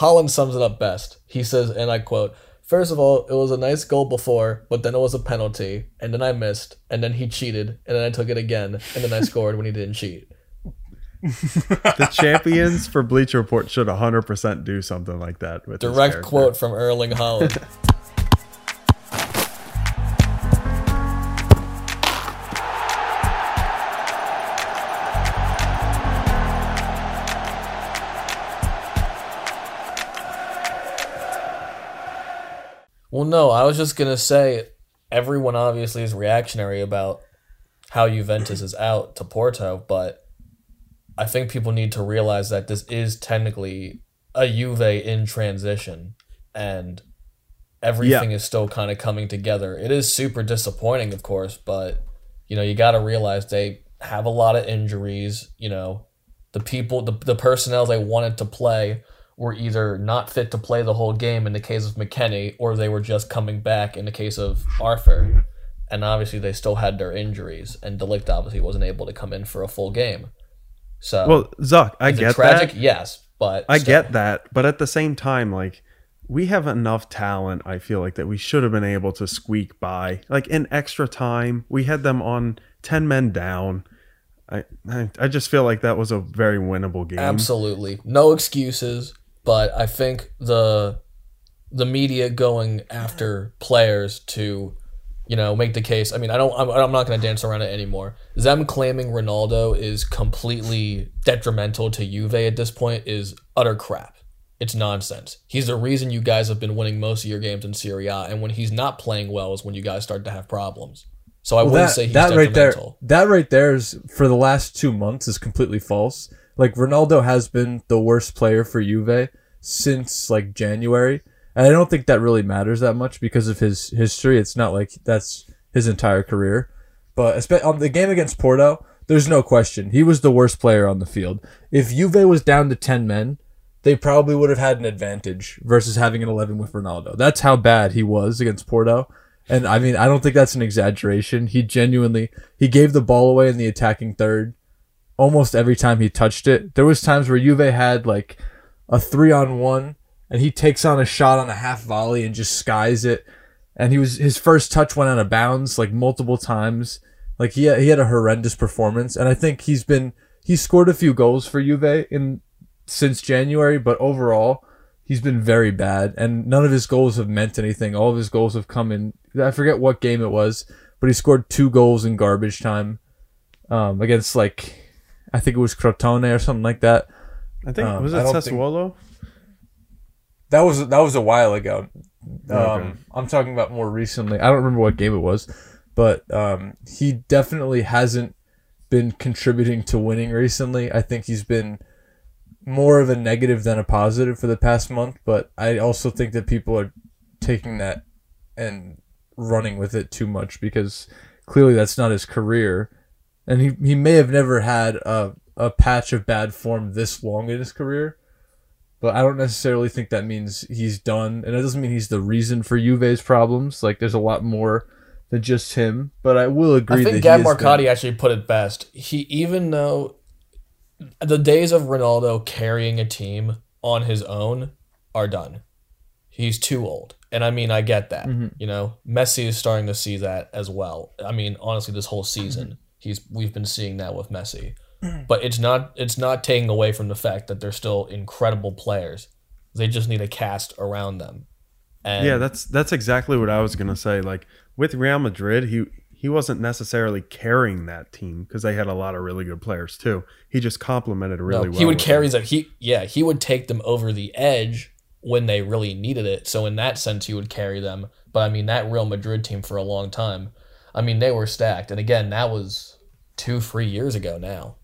Haaland sums it up best. He says, and I quote, First of all, it was a nice goal before, but then it was a penalty, and then I missed, and then he cheated, and then I took it again, and then I scored when he didn't cheat. the champions for Bleacher Report should 100% do something like that with Direct quote from Erling Haaland. no, I was just gonna say everyone obviously is reactionary about how Juventus is out to Porto, but I think people need to realize that this is technically a Juve in transition, and everything is still kind of coming together. It is super disappointing, of course, but you know you got to realize they have a lot of injuries. You know, the people, the the personnel they wanted to play were either not fit to play the whole game in the case of McKennie, or they were just coming back in the case of Arthur. And obviously, they still had their injuries, and De Ligt obviously wasn't able to come in for a full game. So, Well, Zuck, I get tragic? that. Yes, but I still. get that, but at the same time, like we have enough talent. I feel like that we should have been able to squeak by. Like in extra time, we had them on ten men down. I, I just feel like that was a very winnable game. Absolutely, no excuses. But I think the the media going after players to, you know, make the case. I mean, I don't. I'm, I'm not going to dance around it anymore. Them claiming Ronaldo is completely detrimental to Juve at this point is utter crap. It's nonsense. He's the reason you guys have been winning most of your games in Serie A, and when he's not playing well is when you guys start to have problems. So I Well, wouldn't that, say he's that right there, that right there is for the last two months is completely false. Like Ronaldo has been the worst player for Juve since like January, and I don't think that really matters that much because of his history. It's not like that's his entire career. But on the game against Porto, there's no question he was the worst player on the field. If Juve was down to ten men, they probably would have had an advantage versus having an 11 with Ronaldo. That's how bad he was against Porto. And I mean, I don't think that's an exaggeration. He genuinely he gave the ball away in the attacking third almost every time he touched it. There was times where Juve had like a 3 on 1 and he takes on a shot on a half volley and just skies it. And he was his first touch went out of bounds like multiple times. Like he he had a horrendous performance and I think he's been he scored a few goals for Juve in since January, but overall, he's been very bad, and none of his goals have meant anything. All of his goals have come in. I forget what game it was, but he scored two goals in garbage time um, against like I think it was Crotone or something like that. I think Um, was it don't think- That was that was a while ago. Um, Okay. I'm talking about more recently. I don't remember what game it was, but um, he definitely hasn't been contributing to winning recently. I think he's been more of a negative than a positive for the past month, but I also think that people are taking that and running with it too much because clearly that's not his career. And he, he may have never had a, a patch of bad form this long in his career, but I don't necessarily think that means he's done. And it doesn't mean he's the reason for Juve's problems. Like, there's a lot more than just him, but I will agree I that think he Gab has been- Marcotti actually put it best. He even though the days of Ronaldo carrying a team on his own are done. He's too old. And I mean I get that. Mm-hmm. You know, Messi is starting to see that as well. I mean, honestly this whole season, Mm-hmm. He's we've been seeing that with Messi. Mm. But it's not it's not taking away from the fact that they're still incredible players. They just need a cast around them. And Yeah, that's that's exactly what I was gonna say. Like with Real Madrid, he he wasn't necessarily carrying that team because they had a lot of really good players too. He just complemented really No, well. He would carry them. them. He yeah, he would take them over the edge when they really needed it. So in that sense, he would carry them. But I mean, that Real Madrid team for a long time, I mean, they were stacked. And again, that was two, three years ago now.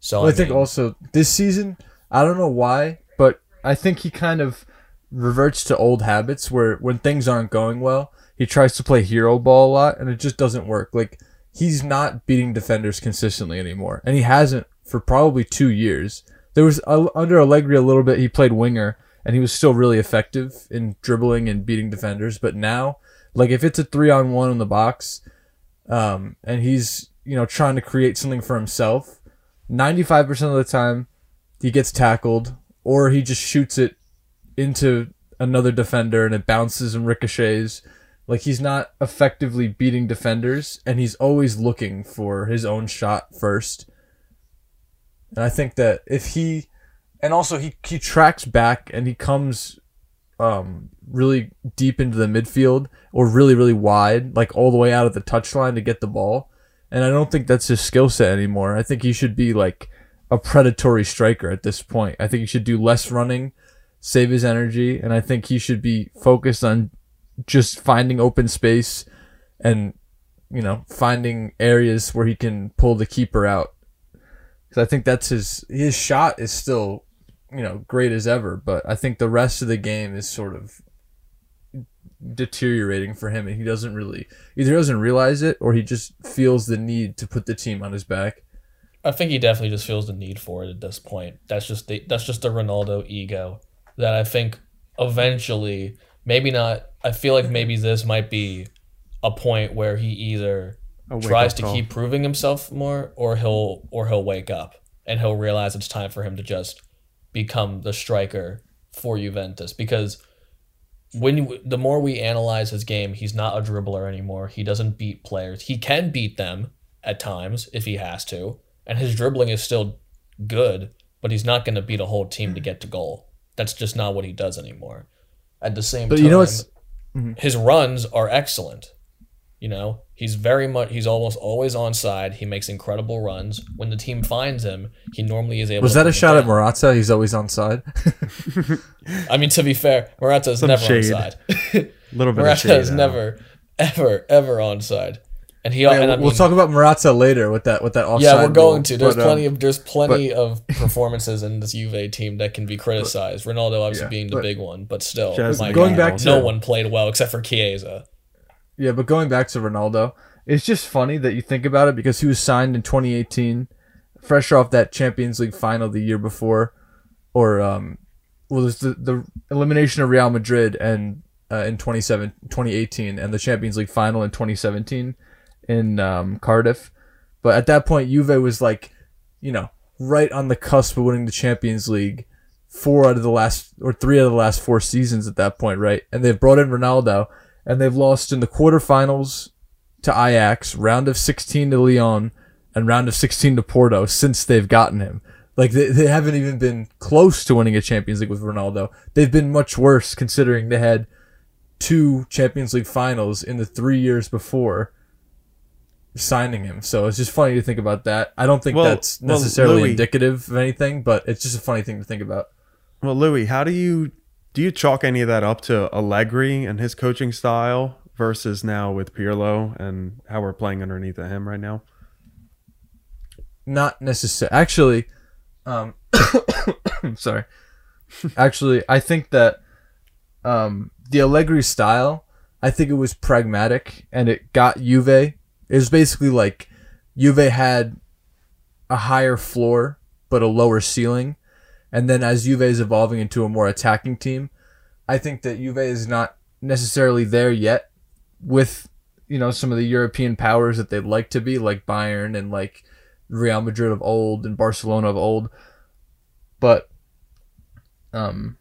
So Well, I, think mean, also this season, I don't know why, but I think he kind of reverts to old habits where when things aren't going well, he tries to play hero ball a lot and it just doesn't work. Like he's not beating defenders consistently anymore, and he hasn't for probably two years. There was uh, under Allegri a little bit. He played winger and he was still really effective in dribbling and beating defenders. But now, like if it's a three on one in the box, um, and he's you know trying to create something for himself, ninety five percent of the time he gets tackled or he just shoots it into another defender and it bounces and ricochets. Like he's not effectively beating defenders and he's always looking for his own shot first. And I think that if he and also he, he tracks back and he comes um, really deep into the midfield or really really wide, like all the way out of the touchline to get the ball. And I don't think that's his skill set anymore. I think he should be like a predatory striker at this point. I think he should do less running, save his energy, and I think he should be focused on just finding open space and you know finding areas where he can pull the keeper out. Because I think that's his his shot is still you know great as ever, but I think the rest of the game is sort of deteriorating for him and he doesn't really either doesn't realize it or he just feels the need to put the team on his back. I think he definitely just feels the need for it at this point. That's just the that's just the Ronaldo ego that I think eventually maybe not I feel like maybe this might be a point where he either tries to call. keep proving himself more or he'll or he'll wake up and he'll realize it's time for him to just become the striker for Juventus because when you, the more we analyze his game, he's not a dribbler anymore. He doesn't beat players. He can beat them at times if he has to, and his dribbling is still good, but he's not going to beat a whole team to hmm. get to goal. That's just not what he does anymore. At the same But time, you know what's- his runs are excellent. You know, he's very much he's almost always on side. He makes incredible runs. When the team finds him, he normally is able. Was to that a bring it shot at down. Morata? He's always on side. I mean, to be fair, Morata's Some never shade. on side. A little bit of Morata shade. is never, ever, ever on side. And he, Yeah, and I we'll talk about Morata later with that with that offside. yeah, we're rule. going to. There's But, um, plenty of there's plenty of performances in this Juve team that can be criticized. Ronaldo obviously Yeah, being the but- big one, but still, Just my going God, back to- no one played well except for Chiesa. Yeah, but going back to Ronaldo, it's just funny that you think about it because he was signed in 2018, fresh off that Champions League final the year before, or um, well, there's the the elimination of Real Madrid and uh, in 27 2018 and the Champions League final in 2017 in um, Cardiff. But at that point, Juve was like, you know, right on the cusp of winning the Champions League. Four out of the last, or three out of the last four seasons at that point, right? And they've brought in Ronaldo, and they've lost in the quarterfinals to Ajax, round of 16 to Lyon, and round of 16 to Porto since they've gotten him. Like they, they haven't even been close to winning a Champions League with Ronaldo. They've been much worse considering they had two Champions League finals in the three years before signing him. So it's just funny to think about that. I don't think Well- that's well, necessarily Louis- indicative of anything, but it's just a funny thing to think about. Well, Louis, how do you do you chalk any of that up to Allegri and his coaching style versus now with Pirlo and how we're playing underneath of him right now? not necessarily. Actually, um, sorry. Actually, I think that um, the Allegri style, I think it was pragmatic and it got Juve. It was basically like Juve had a higher floor but a lower ceiling, and then as Juve is evolving into a more attacking team, I think that Juve is not necessarily there yet with you know some of the European powers that they'd like to be, like Bayern and like Real Madrid of old and Barcelona of old. But um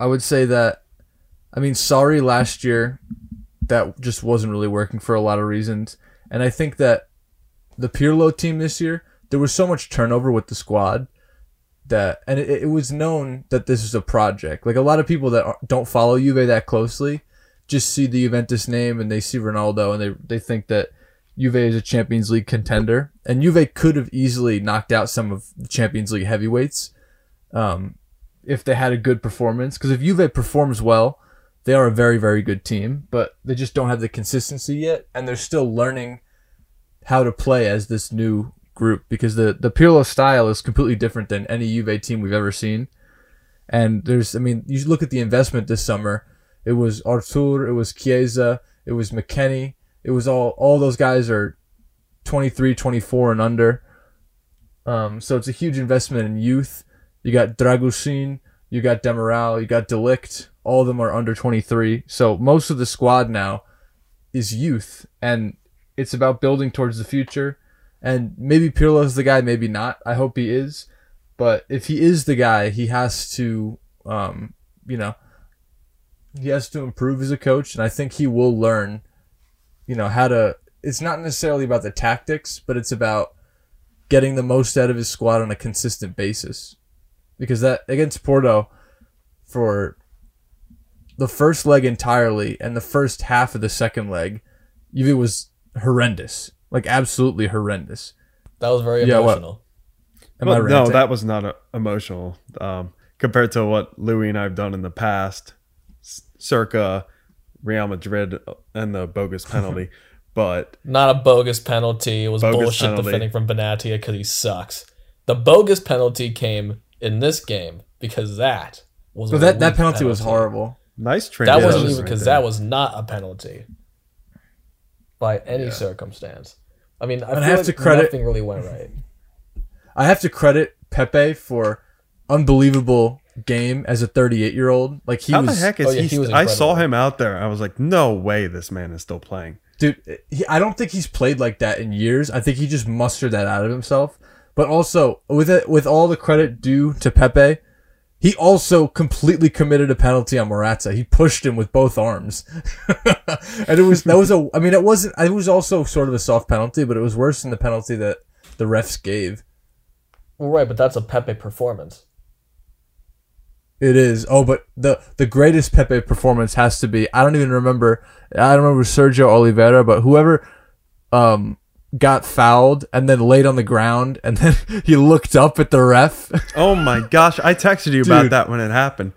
I would say that I mean sorry last year that just wasn't really working for a lot of reasons. And I think that the Pirlo team this year, there was so much turnover with the squad that and it, it was known that this is a project. Like a lot of people that don't follow Juve that closely just see the Juventus name and they see Ronaldo and they they think that Juve is a Champions League contender, and Juve could have easily knocked out some of the Champions League heavyweights um, if they had a good performance. Because if Juve performs well, they are a very, very good team, but they just don't have the consistency yet, and they're still learning how to play as this new group. Because the the Pirlo style is completely different than any Juve team we've ever seen. And there's, I mean, you look at the investment this summer. It was Arthur, it was Chiesa, it was McKennie. It was all all those guys are 23, 24 and under. Um, so it's a huge investment in youth. You got Dragusin, you got Demiral, you got De Ligt. All of them are under 23. So most of the squad now is youth, and it's about building towards the future. And maybe Pirlo's the guy, maybe not. I hope he is. But if he is the guy, he has to um, you know, he has to improve as a coach, and I think he will learn, you know, how to. It's not necessarily about the tactics, but it's about getting the most out of his squad on a consistent basis. Because that against Porto, for the first leg entirely and the first half of the second leg, Juve was horrendous, like absolutely horrendous. That was very Yeah, what? emotional. Am Well, I no, that was not uh, emotional um, compared to what Louis and I have done in the past, s- circa Real Madrid and the bogus penalty. but Not a bogus penalty. It was Bogus bullshit penalty. defending from Benatia because he sucks. The bogus penalty came in this game because that was So a that that weak penalty was horrible. nice That wasn't even because there. that was not a penalty by any circumstance. I mean, I And I have like to credit- nothing really went right. I have to credit Pepe for unbelievable game as a 38 year old. Like he How was, the heck is oh, yeah, he? he was I saw him out there. I was like, no way, this man is still playing. dude. He, I don't think he's played like that in years. I think he just mustered that out of himself. But also with it, with all the credit due to Pepe, he also completely committed a penalty on Morata. He pushed him with both arms, and it was that was a. I mean, it wasn't. It was also sort of a soft penalty, but it was worse than the penalty that the refs gave. Well, right, but that's a Pepe performance. It is. Oh, but the the greatest Pepe performance has to be. I don't even remember. I don't remember Sergio Oliveira, but whoever um got fouled and then laid on the ground and then he looked up at the ref. Oh my gosh, I texted you about Dude. that when it happened.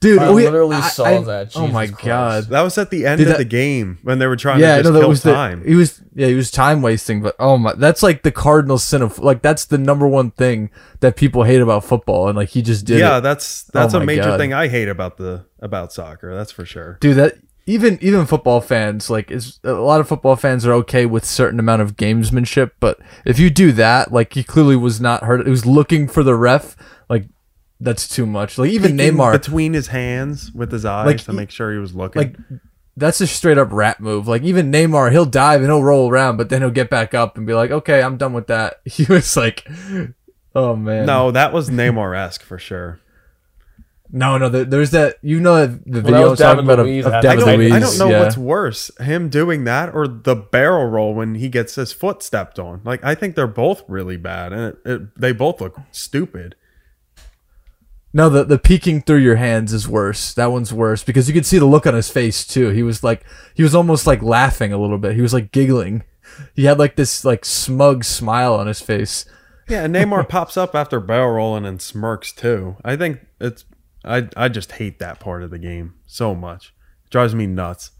Dude, I we- literally saw that. oh my Christ. god. That was at the end Did of that- the game when they were trying Yeah, to no, just that kill was time. the he was yeah he was time wasting, but oh my, that's like the cardinal sin of like that's the number one thing that people hate about football, and like he just did yeah, it. that's that's Oh a major God. thing I hate about the about soccer. That's for sure. dude that even even football fans like is a lot of football fans are okay with certain amount of gamesmanship but if you do that like he clearly was not hurt he was looking for the ref like that's too much like even Peeking Neymar between his hands with his eyes Like, to make sure he was looking. like that's a straight up rat move like even Neymar he'll dive and he'll roll around but then he'll get back up and be like okay I'm done with that he was like oh man no, that was Neymar esque for sure. No no there, there's that you know the that video I'm was talking about Luiz of, of after I David don't, Luiz I don't know yeah. what's worse, him doing that or the barrel roll when he gets his foot stepped on. Like I think they're both really bad, and it, it, they both look stupid. No, the the peeking through your hands is worse. That one's worse because you could see the look on his face too. He was like he was almost like laughing a little bit. He was like giggling. He had like this like smug smile on his face. Yeah, and Neymar pops up after barrel rolling and smirks too. I think it's I I just hate that part of the game so much. drives me nuts.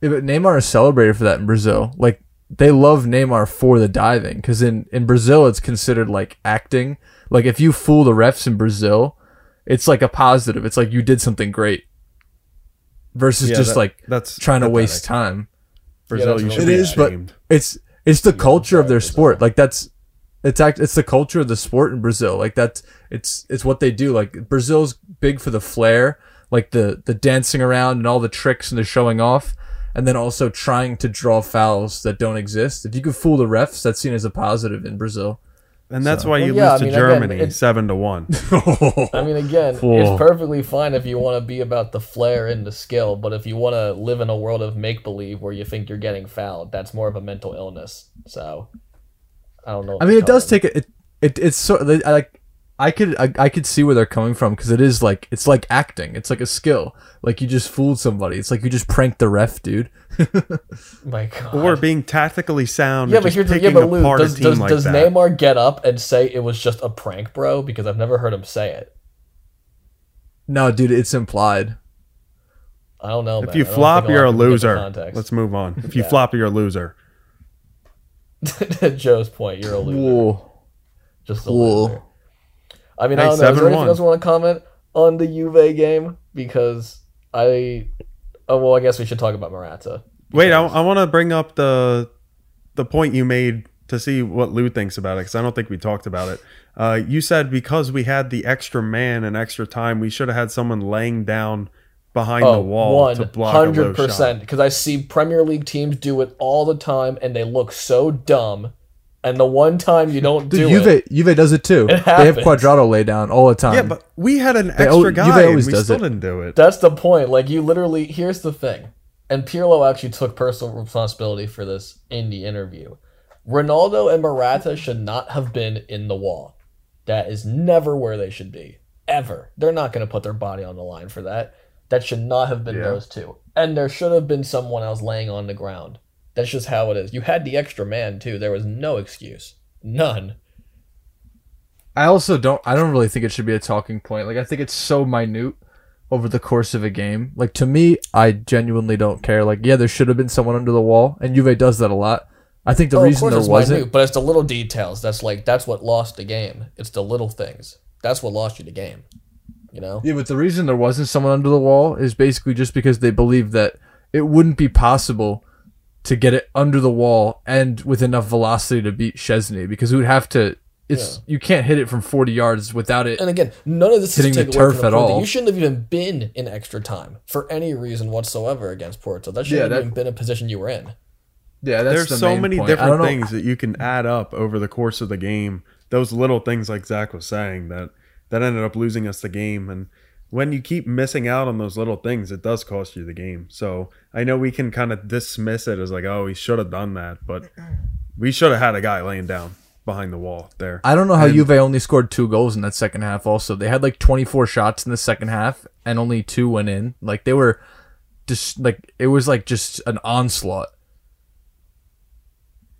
Yeah, but Neymar is celebrated for that in Brazil. Like they love Neymar for the diving because in in Brazil it's considered like acting. Like if you fool the refs in Brazil, it's like a positive. It's like you did something great. Versus Yeah, just that- like that's trying to waste time. Brazil, that's you should It be is, but it's it's the culture of their sport. Like that's it's act it's the culture of the sport in Brazil. Like that's it's it's what they do. Like Brazil's big for the flair, like the the dancing around and all the tricks and the showing off, and then also trying to draw fouls that don't exist. If you could fool the refs, that's seen as a positive in Brazil. and that's why you Well, yeah, lose I to mean, again, Germany seven to one. I mean, again, Cool. it's perfectly fine if you want to be about the flair and the skill, but if you want to live in a world of make believe where you think you're getting fouled, that's more of a mental illness. So, I don't know. I mean, it does them. take a, it. It it's so I like. I could I, I could see where they're coming from because it is like it's like acting. It's like a skill. Like you just fooled somebody. It's like you just pranked the ref, dude. My God. or being tactically sound. yeah, but just here's the yeah, picking but Lou, does, team does, like does. Neymar get up and say it was just a prank, bro? Because I've never heard him say it. No, dude, it's implied. I don't know. if man. you I flop, you're a lot of people get the loser. Let's move on. If you Yeah. flop, you're a loser. Joe's point, you're a loser. Whoa. Just a Cool. loser. I mean, Hey, I don't know. Is there 7-1. anything else you want to comment on the Juve game? Because I, oh well, I guess we should talk about Morata. Wait, I, I want to bring up the the point you made to see what Lou thinks about it because I don't think we talked about it. Uh, you said because we had the extra man and extra time, we should have had someone laying down behind oh, the Oh, wall to block Hundred percent, Because I see Premier League teams do it all the time, and they look so dumb And the one time you don't Dude, do Juve, it, Juve does it too. It they have happens. Cuadrado lay down all the time. Yeah, but we had an They al- extra Juve guy and always we does still it. didn't do it. that's the point. Like you literally, here's the thing. And Pirlo actually took personal responsibility for this in the interview. Ronaldo and Morata should not have been in the wall. That is never where they should be. Ever. They're not going to put their body on the line for that. That should not have been Yeah. those two. And there should have been someone else laying on the ground. That's just how it is. You had the extra man, too. There was no excuse. None. I also don't. I don't really think it should be a talking point. Like I think it's so minute over the course of a game. Like to me, I genuinely don't care. Like yeah, there should have been someone under the wall, and Juve does that a lot. I think the Oh, reason there it's wasn't. minute, but it's the little details. That's like that's what lost the game. It's the little things. That's what lost you the game. You know? Yeah, but the reason there wasn't someone under the wall is basically just because they believed that it wouldn't be possible to get it under the wall and with enough velocity to beat Szczęsny because we would have to. It's you can't hit it from forty yards without it. And again, none of this is Hitting to the away turf from at the point all. You shouldn't have even been in extra time for any reason whatsoever against Porto. That shouldn't that- have even been a position you were in. Yeah, that's There's the so main many point. Different things that you can add up over the course of the game. Those little things, like Zach was saying, that that ended up losing us the game. And when you keep missing out on those little things, it does cost you the game. So I know we can kind of dismiss it as like, oh, we should have done that, but we should have had a guy laying down behind the wall there. I don't know how And- Juve only scored two goals in that second half. Also, they had like 24 shots in the second half, and only two went in. Like they were just like it was like just an onslaught.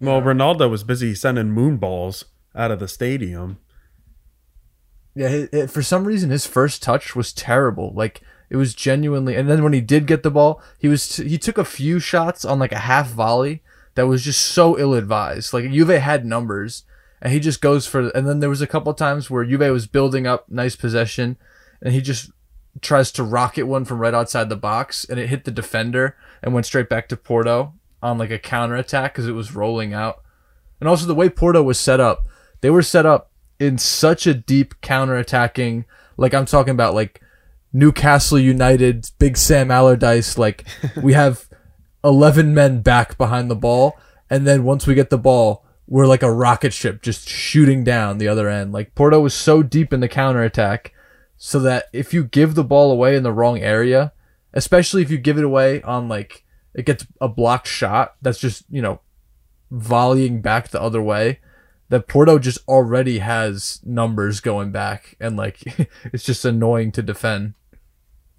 Well, Ronaldo was busy sending moon balls out of the stadium. Yeah, it, it- for some reason his first touch was terrible. Like it was genuinely, and then when he did get the ball, he was he took a few shots on like a half volley that was just so ill advised. Like Juve had numbers, and he just goes for. And then there was a couple times where Juve was building up nice possession, and he just tries to rocket one from right outside the box, and it hit the defender and went straight back to Porto on like a counter attack because it was rolling out. And also the way Porto was set up, they were set up in such a deep counter attacking. Like I'm talking about like Newcastle United, Big Sam Allardyce. Like we have 11 men back behind the ball. And then once we get the ball, we're like a rocket ship just shooting down the other end. Like Porto was so deep in the counter attack so that if you give the ball away in the wrong area, especially if you give it away on like it gets a blocked shot that's just, you know, volleying back the other way, that Porto just already has numbers going back and like it's just annoying to defend.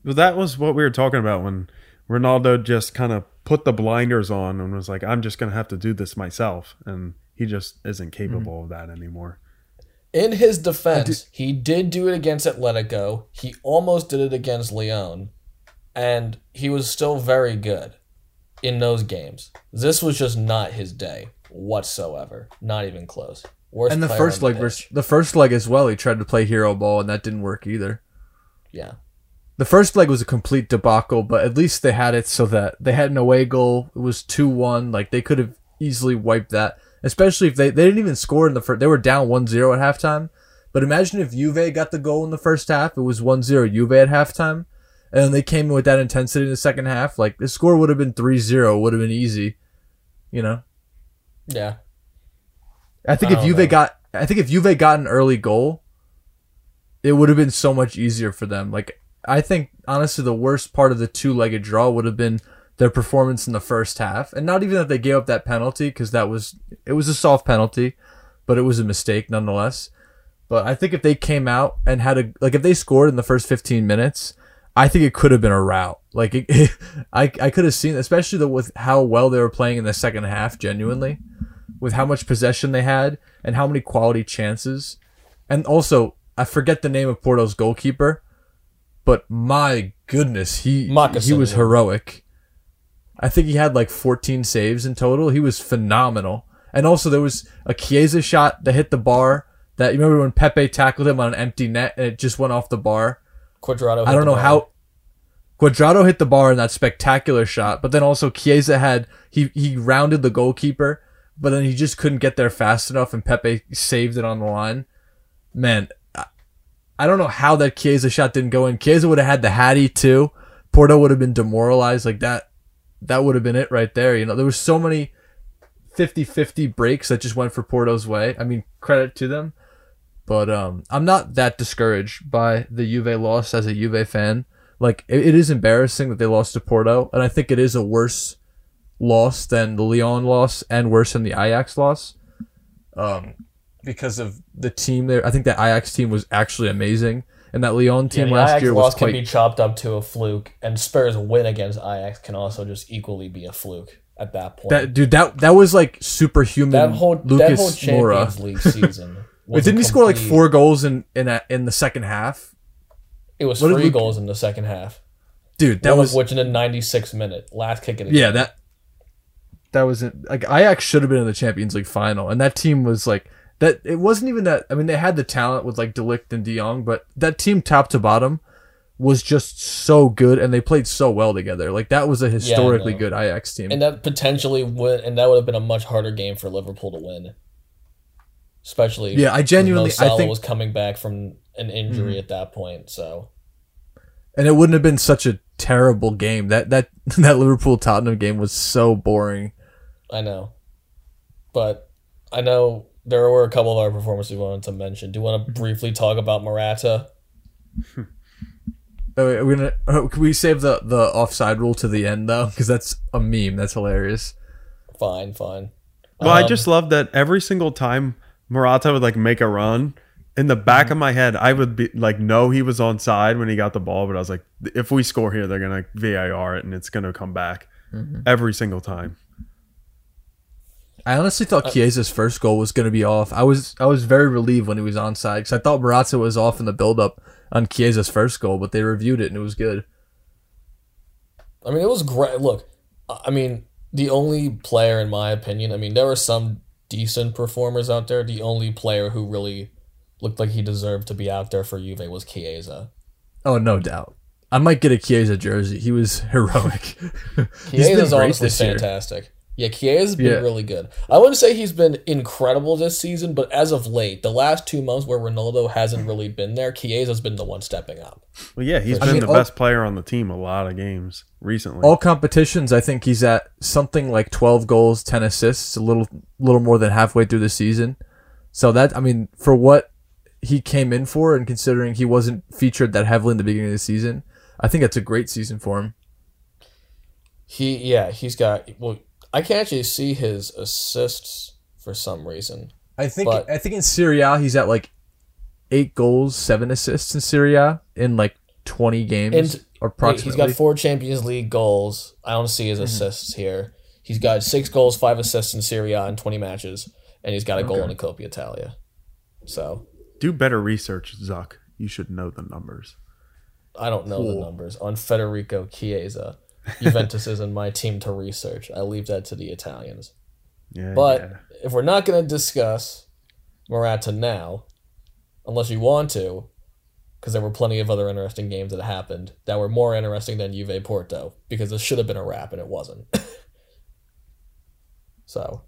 Well, that was what we were talking about when Ronaldo just kind of put the blinders on and was like, I'm just going to have to do this myself. And he just isn't capable mm-hmm. of that anymore. In his defense, he did do it against Atletico. He almost did it against Lyon, and he was still very good in those games. This was just not his day whatsoever. Not even close. Worst And the first on leg pitch. the first leg as well, he tried to play hero ball and that didn't work either. yeah. The first leg was a complete debacle, but at least they had it so that they had an away goal. It was 2-1. Like they could have easily wiped that. Especially if they they didn't even score in the first. They were down 1-0 at halftime. But imagine if Juve got the goal in the first half. It was 1-0 Juve at halftime. And then they came in with that intensity in the second half. Like the score would have been 3-0. Would have been easy. You know? Yeah. I think I if Juve know. got, I think if Juve got an early goal, it would have been so much easier for them. Like I think honestly, the worst part of the two-legged draw would have been their performance in the first half, and not even that they gave up that penalty because that was it was a soft penalty, but it was a mistake nonetheless. But I think if they came out and had a like if they scored in the first 15 minutes, I think it could have been a rout. Like it, I I could have seen, especially the, with how well they were playing in the second half. Genuinely, with how much possession they had and how many quality chances, and also I forget the name of Porto's goalkeeper, but my goodness, he he was heroic. I think he had like 14 saves in total. He was phenomenal. And also there was a Chiesa shot that hit the bar. That you remember when Pepe tackled him on an empty net and it just went off the bar. Cuadrado. I don't know how Cuadrado hit the bar in that spectacular shot, but then also Chiesa had he he rounded the goalkeeper, but then he just couldn't get there fast enough, and Pepe saved it on the line. Man, I- don't know how that Chiesa shot didn't go in. Chiesa would have had the Hattie too. Porto would have been demoralized like that. That would have been it right there. You know, there was so many 50-50 breaks that just went for Porto's way. I mean, credit to them. But um, I'm not that discouraged by the Juve loss as a Juve fan. Like it, it is embarrassing that they lost to Porto, and I think it is a worse loss than the Lyon loss and worse than the Ajax loss. Um, because of the team there, I think that Ajax team was actually amazing, and that Lyon Yeah, team the last Ajax year loss was can be chopped up to a fluke, and Spurs' win against Ajax can also just equally be a fluke at that point. that dude. That that was like superhuman. that whole that Lucas whole Moura. Champions League season. Wait, didn't he score like complete- four goals in in a, in the second half? It was what did three goals in the second half. Dude, that One was of which in the 96th minute, last kick of the yeah game. that that was it. Like Ajax should have been in the Champions League final, and that team was like that. It wasn't even that. I mean, they had the talent with like De Ligt and De Jong, but that team top to bottom was just so good, and they played so well together. Like that was a historically know. good Ajax team. and that potentially would, and that would have been a much harder game for Liverpool to win. Especially, Yeah, I genuinely- Mo I think- was coming back from an injury at that point. So and it wouldn't have been such a terrible game. That that that Liverpool Tottenham game was so boring. I know, but I know there were a couple of our performances we wanted to mention. Do you want to briefly talk about Morata? Oh, wait, We're gonna. oh, Can we save the the offside rule to the end though? Because that's a meme. That's hilarious. Fine, fine. Well, I Um, just love that every single time Morata would like make a run, in the back mm-hmm. of my head, I would be like, know he was on side when he got the ball, but I was like, if we score here, they're gonna VAR it and it's gonna come back mm-hmm. every single time. I honestly thought uh, Chiesa's first goal was going to be off. I was I was very relieved when he was onside because I thought Morata was off in the build-up on Chiesa's first goal, but they reviewed it and it was good. I mean, it was great. Look, I mean, the only player, in my opinion, I mean, there were some decent performers out there. The only player who really looked like he deserved to be out there for Juve was Chiesa. Oh, no doubt. I might get a Chiesa jersey. He was heroic. Chiesa's honestly this year. Fantastic. Yeah, Chiesa's been Yeah. really good. I wouldn't say he's been incredible this season, but as of late, the last two months where Ronaldo hasn't really been there, Chiesa's been the one stepping up. Well, yeah, he's I been mean, the all- best player on the team a lot of games recently. All competitions, I think he's at something like 12 goals, 10 assists, a little little more than halfway through the season. So that I mean, for what he came in for and considering he wasn't featured that heavily in the beginning of the season, I think that's a great season for him. He, yeah, he's got. Well, I can't actually see his assists for some reason. I think But- I think in Serie A he's at like eight goals, seven assists in Serie A in like twenty games And approximately. he's got four Champions League goals. I don't see his mm-hmm. assists here. He's got six goals, five assists in Serie A in 20 matches, and he's got a goal in the Coppa Italia. So Do better research, Zuck. You should know the numbers. I don't know the numbers on Federico Chiesa. Juventus isn't my team to research. I leave that to the Italians. Yeah, But yeah. if we're not going to discuss Morata now, unless you want to, because there were plenty of other interesting games that happened that were more interesting than Juve Porto, because this should have been a wrap and it wasn't. so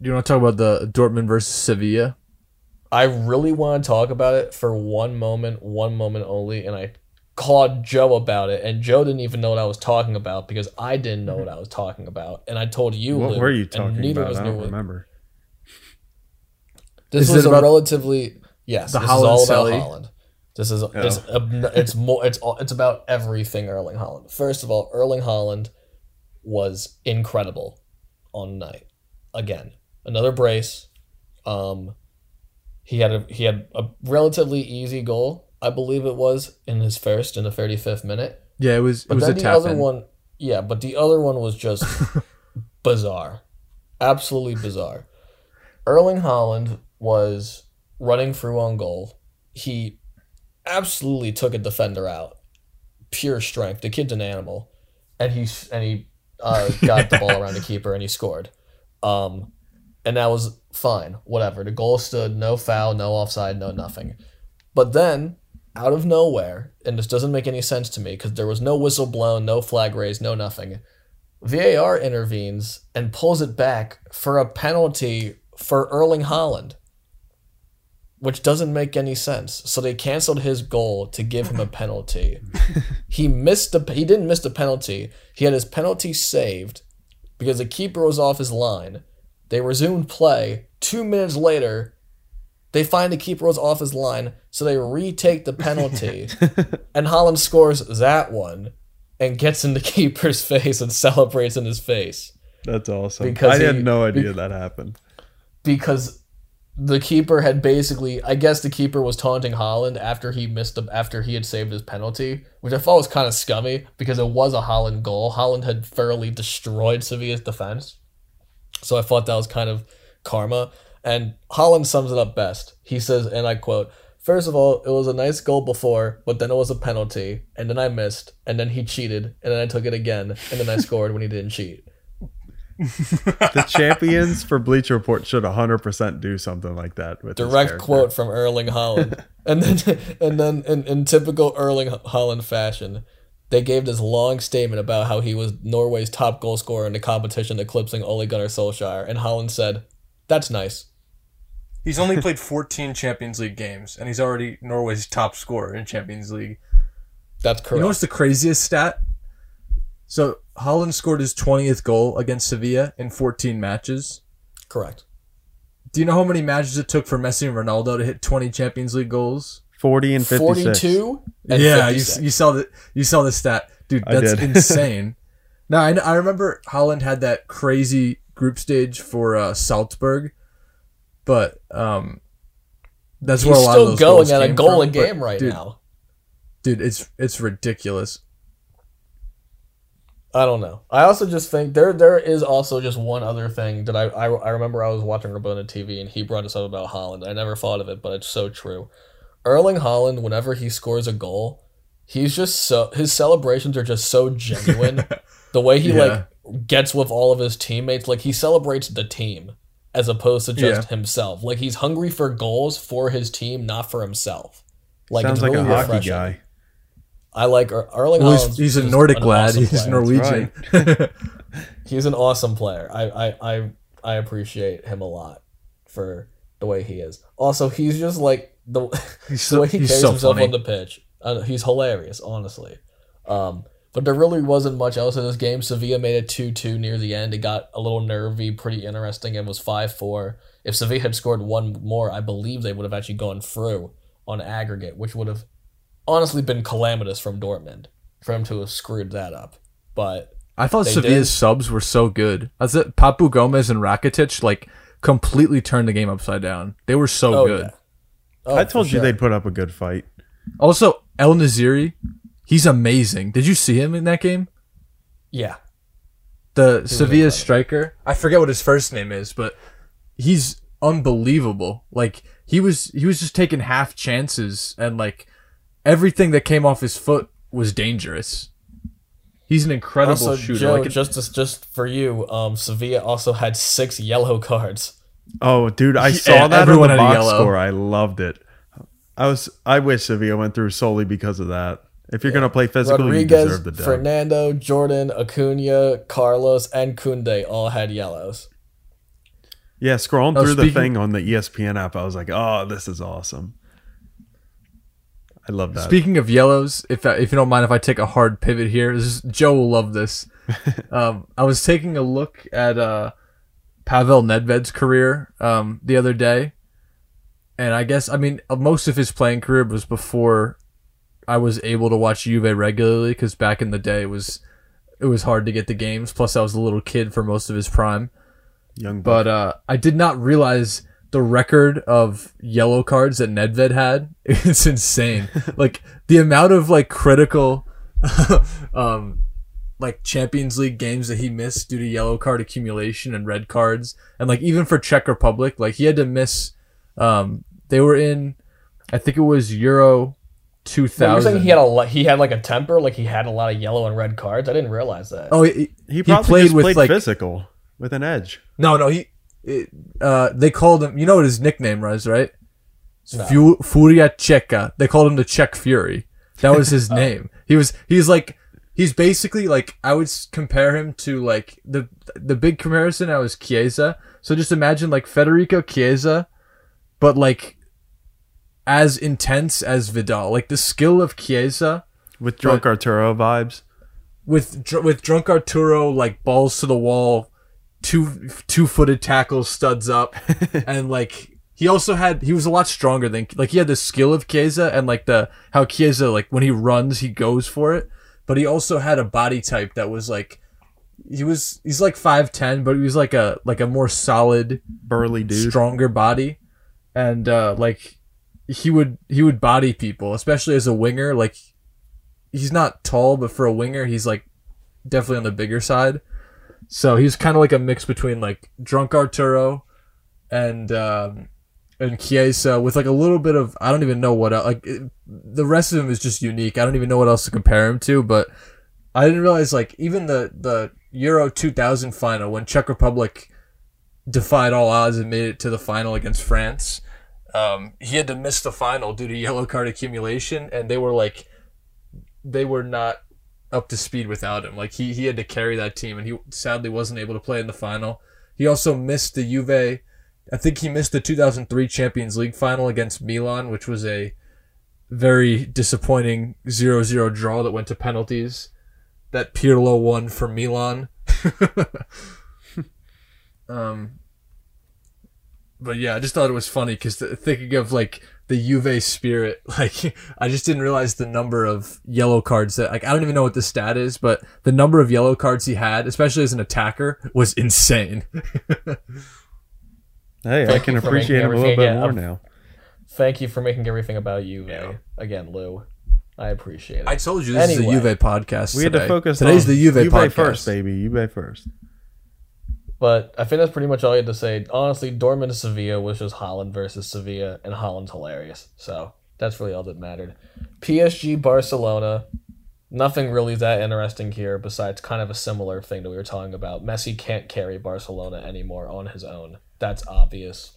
Do you want to talk about the Dortmund versus Sevilla? I really want to talk about it for one moment, one moment only, and I called Joe about it, and Joe didn't even know what I was talking about because I didn't know what I was talking about, and I told you. what Lou, were you and talking neither about? of us I don't what- remember. This Is was a relatively yes. the this Haaland is all about Selly? Haaland. This is it's ob- it's more it's all- it's about everything Erling Haaland. First of all, Erling Haaland was incredible on night. Again, another brace. Um, he had a he had a relatively easy goal, I believe it was in his first in the thirty fifth minute. Yeah, it was it But was a then the other in. one, yeah, but the other one was just bizarre, absolutely bizarre. Erling Haaland was running through on goal. He absolutely took a defender out, pure strength. The kid's an animal, and he and he uh, got the ball around the keeper and he scored. Um, and that was fine. Whatever. The goal stood. No foul. No offside. No nothing. But then out of nowhere, and this doesn't make any sense to me because there was no whistle blown, no flag raised, no nothing. VAR intervenes and pulls it back for a penalty for Erling Haaland, which doesn't make any sense. So they canceled his goal to give him a penalty. he missed the he didn't miss the penalty. He had his penalty saved because the keeper was off his line, They resumed play. Two minutes later, they find the keeper was off his line, so they retake the penalty, and Haaland scores that one and gets in the keeper's face and celebrates in his face That's awesome. Because I had no idea bec- that happened. because the keeper had basically I guess the keeper was taunting Haaland after he missed the after he had saved his penalty, which I thought was kind of scummy because it was a Haaland goal. Haaland had thoroughly destroyed Sevilla's defense. So I thought that was kind of karma. And Haaland sums it up best. He says, and I quote, First of all, it was a nice goal before, but then it was a penalty, and then I missed, and then he cheated, and then I took it again, and then I scored when he didn't cheat. The champions for Bleacher Report should 100% do something like that with direct quote from Erling Haaland. and then and then in, in typical Erling Haaland fashion, they gave this long statement about how he was Norway's top goal scorer in the competition, eclipsing Ole Gunnar Solskjaer. And Haaland said, "That's nice." He's only played 14 Champions League games, and he's already Norway's top scorer in Champions League. That's correct. You know what's the craziest stat? So Haaland scored his 20th goal against Sevilla in 14 matches. correct. Do you know how many matches it took for Messi and Ronaldo to hit 20 Champions League goals? 40 and 56. Forty-two. And yeah, you, 56. you saw the you saw the stat, dude. I That's did. insane. now I, I remember Haaland had that crazy group stage for uh, Salzburg, but um, that's He's where a lot of still those going goals at a came goal from, a but, game right dude, now. dude. It's it's ridiculous. I don't know. I also just think there there is also just one other thing that I I, I remember I was watching Rabona TV and he brought us up about Haaland. I never thought of it, but it's so true. Erling Haaland, whenever he scores a goal, he's just so his celebrations are just so genuine. the way he Yeah. like gets with all of his teammates, like he celebrates the team as opposed to just Yeah. himself. Like he's hungry for goals for his team, not for himself. Like Sounds it's like really a hockey refreshing. guy. I like Er- Erling Well, he's, he's a Nordic lad. awesome He's player. Norwegian. He's an awesome player. I, I, I, I appreciate him a lot for the way he is. Also, he's just like the, He's the way he carries so himself funny. on the pitch. Uh, he's hilarious, honestly. Um, but there really wasn't much else in this game. Sevilla made it 2 2 near the end. It got a little nervy, pretty interesting. It was 5 4. If Sevilla had scored one more, I believe they would have actually gone through on aggregate, which would have honestly been calamitous from Dortmund for him to have screwed that up. But I thought They Sevilla's did. subs were so good. I said Papu Gomez and Rakitic like completely turned the game upside down. They were so Oh, good. yeah. Oh, I for told you sure. they'd put up a good fight. Also, En-Nesyri, he's amazing. Did you see him in that game? Yeah. The Sevilla striker. I forget what his first name is, but he's unbelievable. Like he was he was just taking half chances and like everything that came off his foot was dangerous. He's an incredible Also, shooter. Joe, like, just just for you, um, Sevilla also had six yellow cards. Oh, dude, I Yeah, saw that on everyone the had a box yellow. score. I loved it. I was. I wish Sevilla went through solely because of that. If you're gonna play physical, you Rodriguez, deserve the dub. Fernando, Jordan, Acuna, Carlos, and Koundé all had yellows. yeah, scrolling Oh, through the thing on the ESPN app, I was like, "Oh, this is awesome." I love that. Speaking of yellows, if if you don't mind if I take a hard pivot here, this is, Joe will love this. um, I was taking a look at uh, Pavel Nedved's career um, the other day, and I guess I mean uh, most of his playing career was before I was able to watch Juve regularly because back in the day it was it was hard to get the games. Plus, I was a little kid for most of his prime. Young buck. But uh, I did not realize the record of yellow cards that Nedved had. It's insane. like the amount of like critical, um, like Champions League games that he missed due to yellow card accumulation and red cards, and like even for Czech Republic, like he had to miss. Um, they were in, I think it was Euro two You're he had a lo- he had like a temper, like he had a lot of yellow and red cards. I didn't realize that. oh, he, he probably played just with, played like- physical with an edge. No, no, he. It, uh, they called him. You know what his nickname was, right? No. Fu- Furia Ceca. They called him the Czech Fury. That was his name. He was. He's like. He's basically like. I would compare him to like the the big comparison. I was Chiesa. So just imagine like Federico Chiesa, but like as intense as Vidal. Like the skill of Chiesa with drunk Arturo vibes. with dr- with drunk Arturo like balls to the wall, two two footed tackles, studs up, and like he also had he was a lot stronger than like he had the skill of Chiesa and like the how Chiesa like when he runs he goes for it, but he also had a body type that was like he was he's like five ten, but he was like a like a more solid Burly dude. stronger body and uh like he would he would body people especially as a winger like he's not tall but for a winger he's like definitely on the bigger side so he's kind of like a mix between like drunk arturo and um and Chiesa with like a little bit of I don't even know what el- like it, the rest of him is just unique. I don't even know what else to compare him to, but I didn't realize like even the the Euro 2000 final when Czech Republic defied all odds and made it to the final against France. Um, he had to miss the final due to yellow card accumulation, and they were like, they were not up to speed without him. Like he he had to carry that team, and he sadly wasn't able to play in the final. He also missed the Juve. I think he missed the 2003 Champions League final against Milan, which was a very disappointing 0-0 draw that went to penalties. That Pirlo won for Milan. um, but yeah, I just thought it was funny because thinking of like the Juve spirit, like I just didn't realize the number of yellow cards that like I don't even know what the stat is, but the number of yellow cards he had, especially as an attacker, was insane. Hey, I can appreciate making him a little bit everything- more yeah, now. Thank you for making everything about you, Yeah. Again, Lou. I appreciate it. I told you this Anyway. is a Juve podcast. We had to focus Today's on the Juve, podcast. first, baby. Juve first. But I think that's pretty much all you had to say. Honestly, Dortmund to Sevilla was just Haaland versus Sevilla, and Haaland's hilarious. So that's really all that mattered. PSG Barcelona, nothing really that interesting here besides kind of a similar thing that we were talking about. Messi can't carry Barcelona anymore on his own. That's obvious.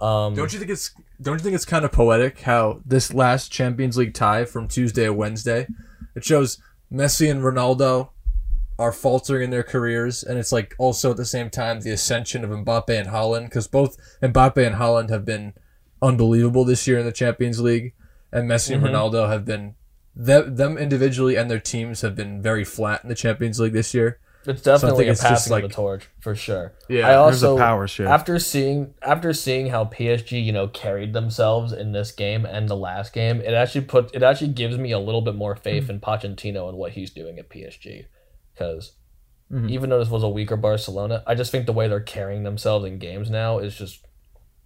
Um, Don't you think it's don't you think it's kind of poetic how this last Champions League tie from Tuesday to Wednesday, it shows Messi and Ronaldo are faltering in their careers, and it's like also at the same time the ascension of Mbappe and Haaland because both Mbappe and Haaland have been unbelievable this year in the Champions League, and Messi Mhm. and Ronaldo have been them, them individually and their teams have been very flat in the Champions League this year. it's definitely a it's just passing of the torch for sure. Yeah, I There's also a power shift. after seeing after seeing how PSG you know carried themselves in this game and the last game, it actually put it actually gives me a little bit more faith in Pochettino and what he's doing at PSG, because Mhm. even though this was a weaker Barcelona, I just think the way they're carrying themselves in games now is just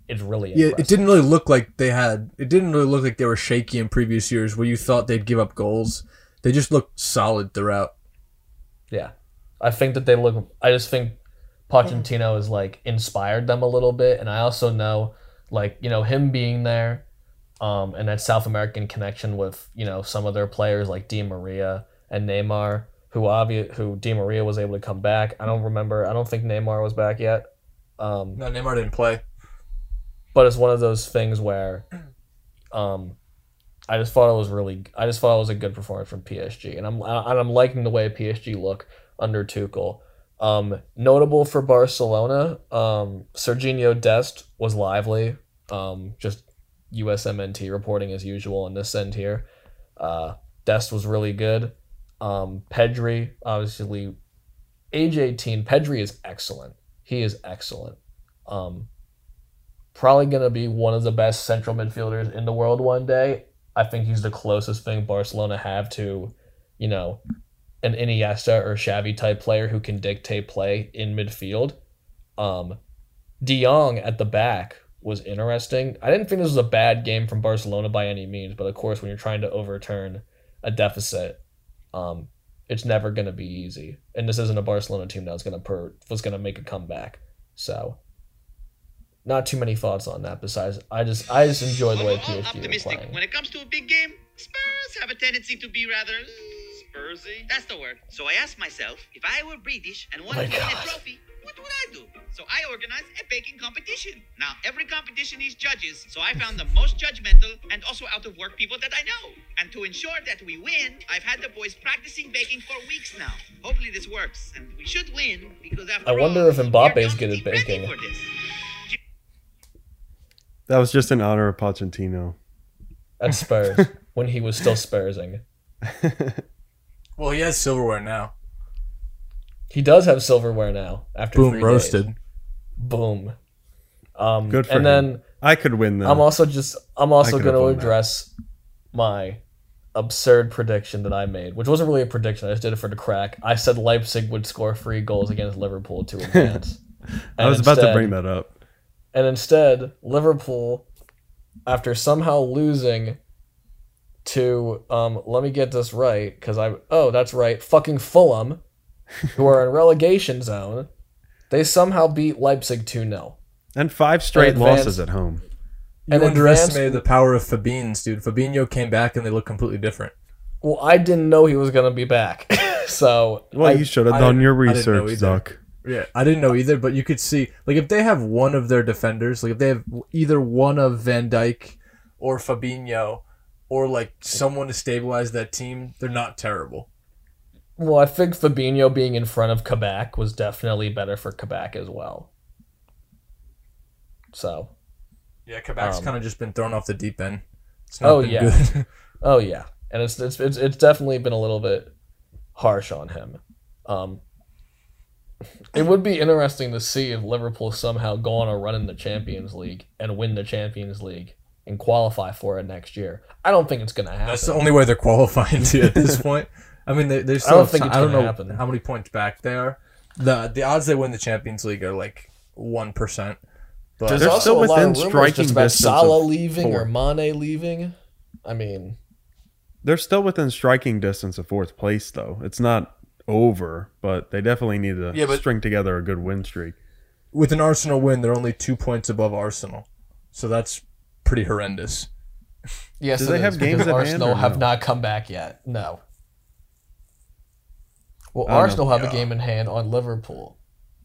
it's really Yeah, impressive. it didn't really look like they had. It didn't really look like they were shaky in previous years where you thought they'd give up goals. They just looked solid throughout. Yeah, I think that they look. I just think Pochettino has like inspired them a little bit, and I also know, like you know, him being there, um, and that South American connection with you know some of their players like Di Maria and Neymar, who obvious who Di Maria was able to come back. I don't remember. I don't think Neymar was back yet. Um, No, Neymar didn't play. but it's one of those things where um I just thought it was really I just thought it was a good performance from PSG and I'm and I'm liking the way PSG look under Tuchel. Um notable for Barcelona, um Serginho Dest was lively. Um just USMNT reporting as usual in this end here. Uh Dest was really good. Um Pedri obviously age 18 Pedri is excellent. He is excellent. Um probably going to be one of the best central midfielders in the world one day. I think he's the closest thing Barcelona have to, you know, an Iniesta or Xavi type player who can dictate play in midfield. Um, De Jong at the back was interesting. I didn't think this was a bad game from Barcelona by any means, but of course, when you're trying to overturn a deficit, um, it's never going to be easy. And this isn't a Barcelona team that's going to per- was going to make a comeback. So, not too many thoughts on that. Besides, I just I just enjoy the way Overall PSG are optimistic. playing. When it comes to a big game, Spurs have a tendency to be rather Spursy. That's the word. So I asked myself, if I were British and wanted My to win a trophy, what would I do? So I organized a baking competition. Now every competition needs judges, so I found the most judgmental and also out of work people that I know. And to ensure that we win, I've had the boys practicing baking for weeks now. Hopefully this works, and we should win because after I wonder all, if Mbappe's we're young good at baking. That was just in honor of Pochettino. At Spurs when he was still Spursing. Well, he has silverware now. He does have silverware now. After Boom three roasted. days. Boom. Um, Good for and him. then I could win them. I'm also just I'm also going to won that. address my absurd prediction that I made, which wasn't really a prediction. I just did it for the crack. I said Leipzig would score three goals against Liverpool to advance. I And was about to bring that up. And instead, Liverpool, after somehow losing to, um, let me get this right, because I, oh, that's right, fucking Fulham, who are in relegation zone, they somehow beat Leipzig 2 0. And five straight advanced- losses at home. You And underestimated advanced- the power of Fabinho's, dude. Fabinho came back and they look completely different. Well, I didn't know he was going to be back. so, Well, I- you should have done your I didn't know research, either. Zuck. Yeah, I didn't know either, but you could see like if they have one of their defenders, like if they have either one of Van Dijk or Fabinho, or like someone to stabilize that team, they're not terrible. Well, I think Fabinho being in front of Kabak was definitely better for Kabak as well. So, Yeah, Kabak's Um, kind of just been thrown off the deep end. It's Oh, yeah. good. Oh yeah, and it's it's it's, it's definitely been a little bit harsh on him. Um, it would be interesting to see if Liverpool somehow go on a run in the Champions League and win the Champions League and qualify for it next year. I don't think it's going to happen. That's the only way they're qualifying to at this point. I mean, they, they're still. don't think it's I don't know happen. how many points back they are. the The odds they win the Champions League are like one percent. But There's They're also still a lot of within rumors striking just about distance Salah of leaving or. Mane leaving. I mean, They're still within striking distance of fourth place, though. It's not over, but they definitely need to Yeah, string together a good win streak. with an Arsenal win, they're only two points above Arsenal, so that's pretty horrendous. yes, Do it they is, have games because at hand Arsenal or have not come back yet. No. Well, I don't know. Arsenal have Yeah. a game in hand on Liverpool.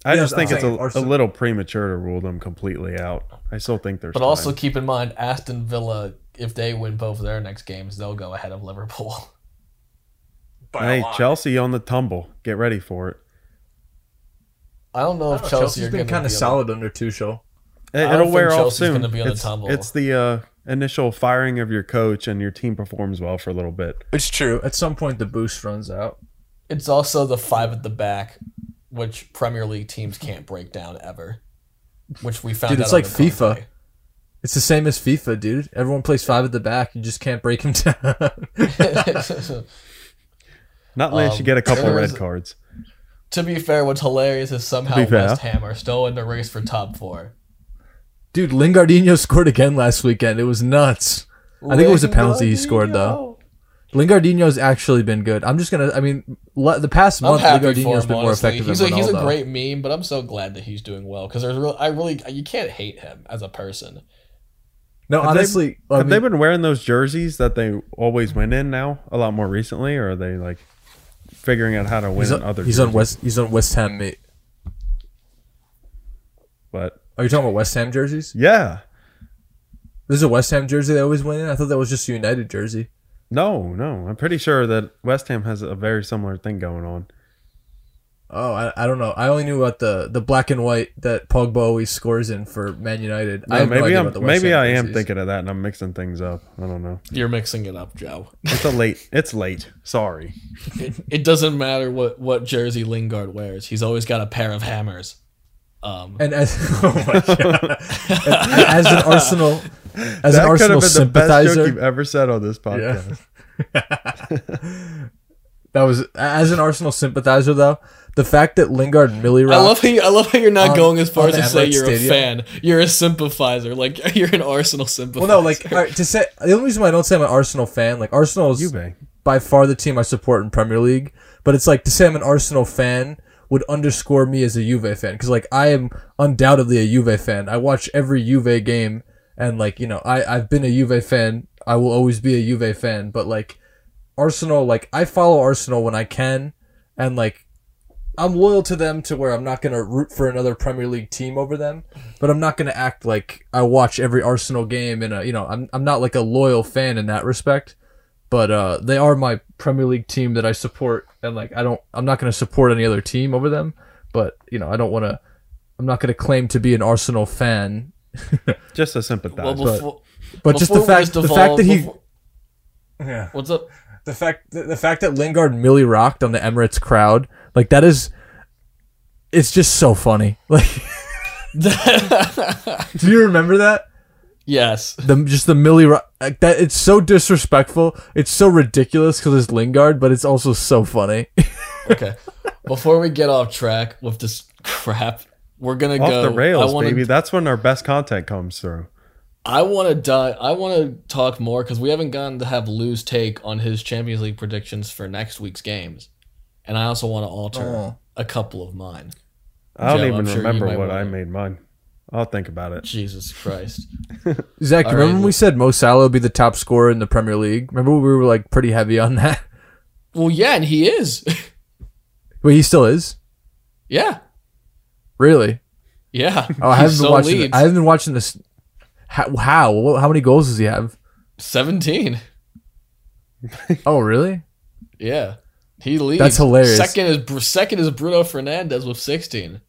I Yeah, just think I'm it's a, a little premature to rule them completely out. I still think there's But time. also keep in mind, Aston Villa, if they win both of their next games, they'll go ahead of Liverpool. hey, Chelsea on the tumble. Get ready for it. I don't know if Chelsea Chelsea's are been kind of solid under Tuchel. It, it'll wear off soon. be on it's, tumble. it's the uh, initial firing of your coach, and your team performs well for a little bit. It's true. At some point, the boost runs out. It's also the five at the back, which Premier League teams can't break down ever. Which we found Dude, out. it's like FIFA. Conte. It's the same as FIFA, dude. Everyone plays five at the back. You just can't break them down. Not unless Um, you get a couple red cards. to be fair, what's hilarious is somehow To be fair. West Ham are still in the race for top four. dude, Lingardinho scored again last weekend. It was nuts. I think it was a penalty he scored though. Lingardinho's actually been good. I'm just gonna. I mean, le- the past I'm month, happy for Lingardinho's him. been more honestly. effective he's than a, he's a great meme, but I'm so glad that he's doing well because there's real. I really you can't hate him as a person. No, Have they- honestly, I Have they been wearing those jerseys that they always win in now a lot more recently, or are they like figuring out how to win he's, in on, other? he's on jerseys? West. He's on West Ham, mate. But Are you talking about West Ham jerseys? yeah, This is a West Ham jersey they always win in. I thought that was just a United jersey. No, no. I'm pretty sure that West Ham has a very similar thing going on. Oh, I, I don't know. I only knew about the the black and white that Pogba always scores in for Man United. No, have no maybe idea I'm about the West maybe Ham I am thinking of that, and I'm mixing things up. I don't know. You're mixing it up, Joe. It's a late. It's late. Sorry. it, it doesn't matter what what jersey Lingard wears. He's always got a pair of hammers. Um, And as oh my God. And as an Arsenal as that an could have Arsenal been the best joke sympathizer, you've ever said on this podcast. that was as an Arsenal sympathizer though. The fact that Lingard Millie I love how you, I love how you're not On- going as far as to the say you're a fan. You're a sympathizer. Like you're an Arsenal sympathizer. well, no, like all right, to say the only reason why I don't say I'm an Arsenal fan, like Arsenal is Juve. by far the team I support in Premier League. But it's like to say I'm an Arsenal fan would underscore me as a Juve fan because like I am undoubtedly a Juve fan. I watch every Juve game and like you know I I've been a Juve fan. I will always be a Juve fan. But like Arsenal, like I follow Arsenal when I can, and like I'm loyal to them to where I'm not gonna root for another Premier League team over them, but I'm not gonna act like I watch every Arsenal game and you know I'm I'm not like a loyal fan in that respect but uh, they are my Premier League team that I support, and like I don't, I'm not to support any other team over them. But you know, I don't want to. I'm not to claim to be an Arsenal fan. Just a sympathizer. well, before, But just the fact, just the fact that he, before- yeah, what's up? the fact, the, the fact that Lingard Millie rocked on the Emirates crowd, like that is it's just so funny. Like, do you remember that? yes. The just the Millie rock like that. It's so disrespectful. It's so ridiculous because it's Lingard, but it's also so funny. Okay. Before we get off track with this crap, we're gonna Off go. the rails, I wanna, baby. That's when our best content comes through. I want to die. I want to talk more because we haven't gotten to have Lou's take on his Champions League predictions for next week's games, and I also want to alter Oh. a couple of mine. I don't Joe, even sure remember might what I wanna- made mine. I'll think about it. Jesus Christ! Zach, All remember right. when we said Mo Salah would be the top scorer in the Premier League? Remember we were like pretty heavy on that. Well, yeah, and he is. Wait, he still is. yeah, Really? yeah. Oh, I haven't been so watching. leads. I haven't been watching this. How? How? How many goals does he have? Seventeen. Oh, really? Yeah, he leads. That's hilarious. Second is second is Bruno Fernandes with sixteen.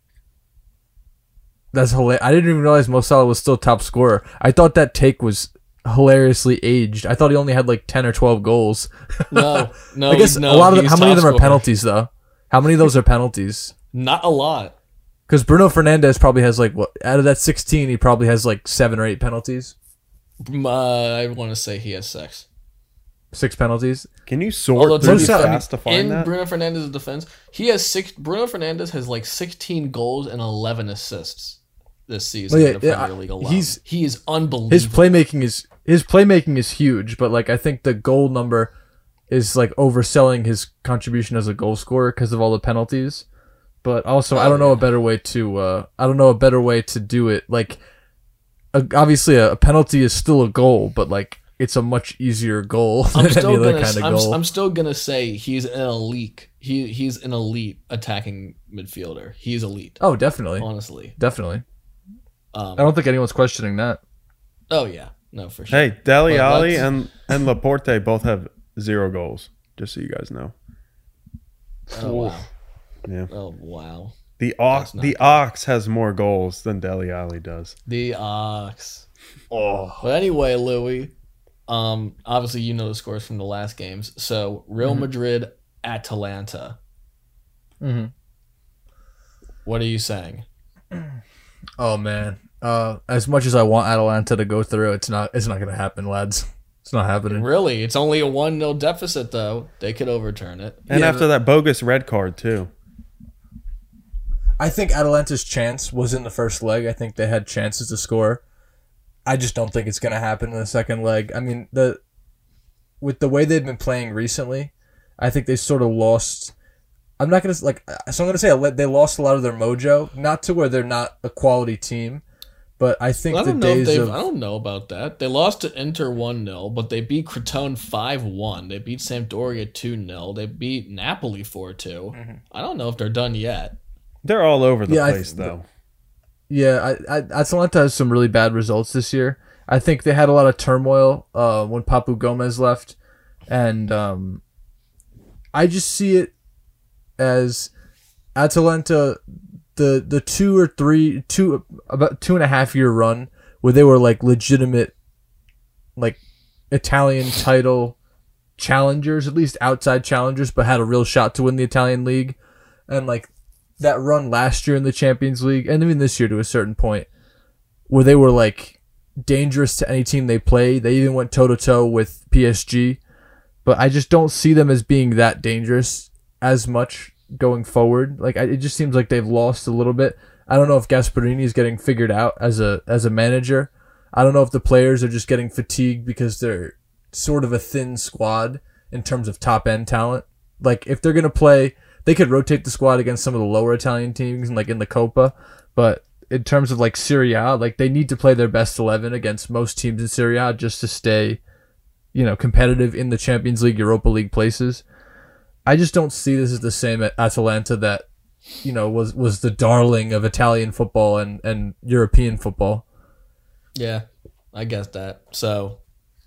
That's hilarious. I didn't even realize Mo Salah was still top scorer. I thought that take was hilariously aged. I thought he only had like ten or twelve goals. No, no. I guess no, a lot of them, how many of them are penalties though? How many of those are penalties? Not a lot. Because Bruno Fernandes probably has like what out of that sixteen, he probably has like seven or eight penalties, Mm, Uh, I want to say he has six. six penalties. Can you Although sort through to be fair, fast to find in that? Bruno Fernandes's defense, he has six. Bruno Fernandez has like 16 goals and 11 assists this season Well, yeah, in the Premier I- League alone. he's- he is unbelievable. His playmaking is his playmaking is huge, but like I think the goal number is like overselling his contribution as a goal scorer because of all the penalties. But also, I Oh, don't know yeah. a better way to. Uh, I don't know a better way to do it. Like, a, obviously, a, a penalty is still a goal, but like it's a much easier goal I'm than any still other gonna. kind of I'm, goal. I'm still gonna say he's an elite. He he's an elite attacking midfielder. He's elite. oh, definitely, Honestly. definitely. Um, I don't think anyone's questioning that. oh yeah. No, for sure. Hey, Dele Alli and and Laporte both have zero goals. Just so you guys know. Oh wow. Yeah. Oh wow. The ox the good. ox has more goals than Dele Alli does. The ox. Oh. But anyway, Louis, um, obviously you know the scores from the last games. So Real Madrid, Atalanta. Mm-hmm. What are you saying? Oh man. Uh, as much as I want Atalanta to go through, it's not. It's not gonna happen, lads. It's not happening. Really, it's only a one 0 deficit though. They could overturn it. And Yeah, after that bogus red card too. I think Atalanta's chance was in the first leg. I think they had chances to score. I just don't think it's going to happen in the second leg. I mean, the with the way they've been playing recently, I think they sort of lost. I'm not going to like. So I'm to say they lost a lot of their mojo. Not to where they're not a quality team, but I think I the don't know days of I don't know about that. They lost to Inter one 0 but they beat Crotone five one. They beat Sampdoria two 0 They beat Napoli four 2 Mm-hmm. I don't know if they're done yet. They're all over the Yeah, place though. Yeah, I, I, Atalanta has some really bad results this year. I think they had a lot of turmoil uh, when Papu Gomez left, and um, I just see it as Atalanta the the two or three two about two and a half year run where they were like legitimate like Italian title challengers, at least outside challengers, but had a real shot to win the Italian league, and like that run last year in the Champions League, and even this year to a certain point, where they were like dangerous to any team they play. They even went toe to toe with PSG, but I just don't see them as being that dangerous as much going forward. Like I, it just seems like they've lost a little bit. I don't know if Gasperini is getting figured out as a as a manager. I don't know if the players are just getting fatigued because they're sort of a thin squad in terms of top end talent. Like if they're gonna play, they could rotate the squad against some of the lower Italian teams, like in the Copa. But in terms of like Serie A, like they need to play their best eleven against most teams in Serie A just to stay, you know, competitive in the Champions League, Europa League places. I just don't see this as the same at Atalanta that, you know, was was the darling of Italian football and and European football. Yeah, I guess that. So,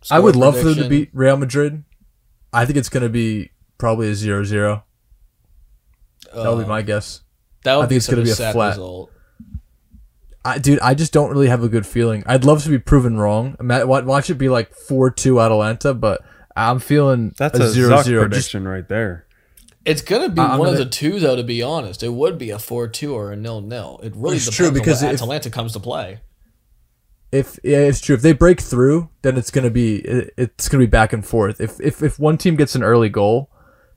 I would score love for them to beat Real Madrid. I think it's going to be probably a 0-0. That would be my um, guess. That would I think be it's gonna be a sad flat. result. I, dude, I just don't really have a good feeling. I'd love to be proven wrong. Ima- wa- Watch it be like 4-2 Atalanta, but I'm feeling That's a a, 0-0. Zuck Just- prediction right there. It's gonna be I'm one of gonna- the two, though. To be honest, it would be a four-two or a nil-nil. It really It's depends true, on because what if- Atalanta comes to play. If yeah, it's true. If they break through, then it's gonna be it, it's gonna be back and forth. If if if one team gets an early goal,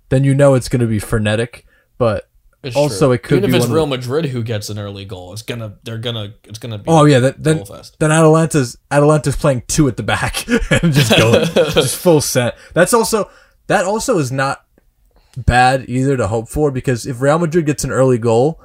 then you know it's gonna be frenetic. But It's Also, true. it could even if it's Real the- Madrid who gets an early goal, it's gonna they're gonna it's gonna be oh yeah, then then, then Atalanta's Atalanta's playing two at the back and just going just full set. That's also that also is not bad either to hope for because if Real Madrid gets an early goal,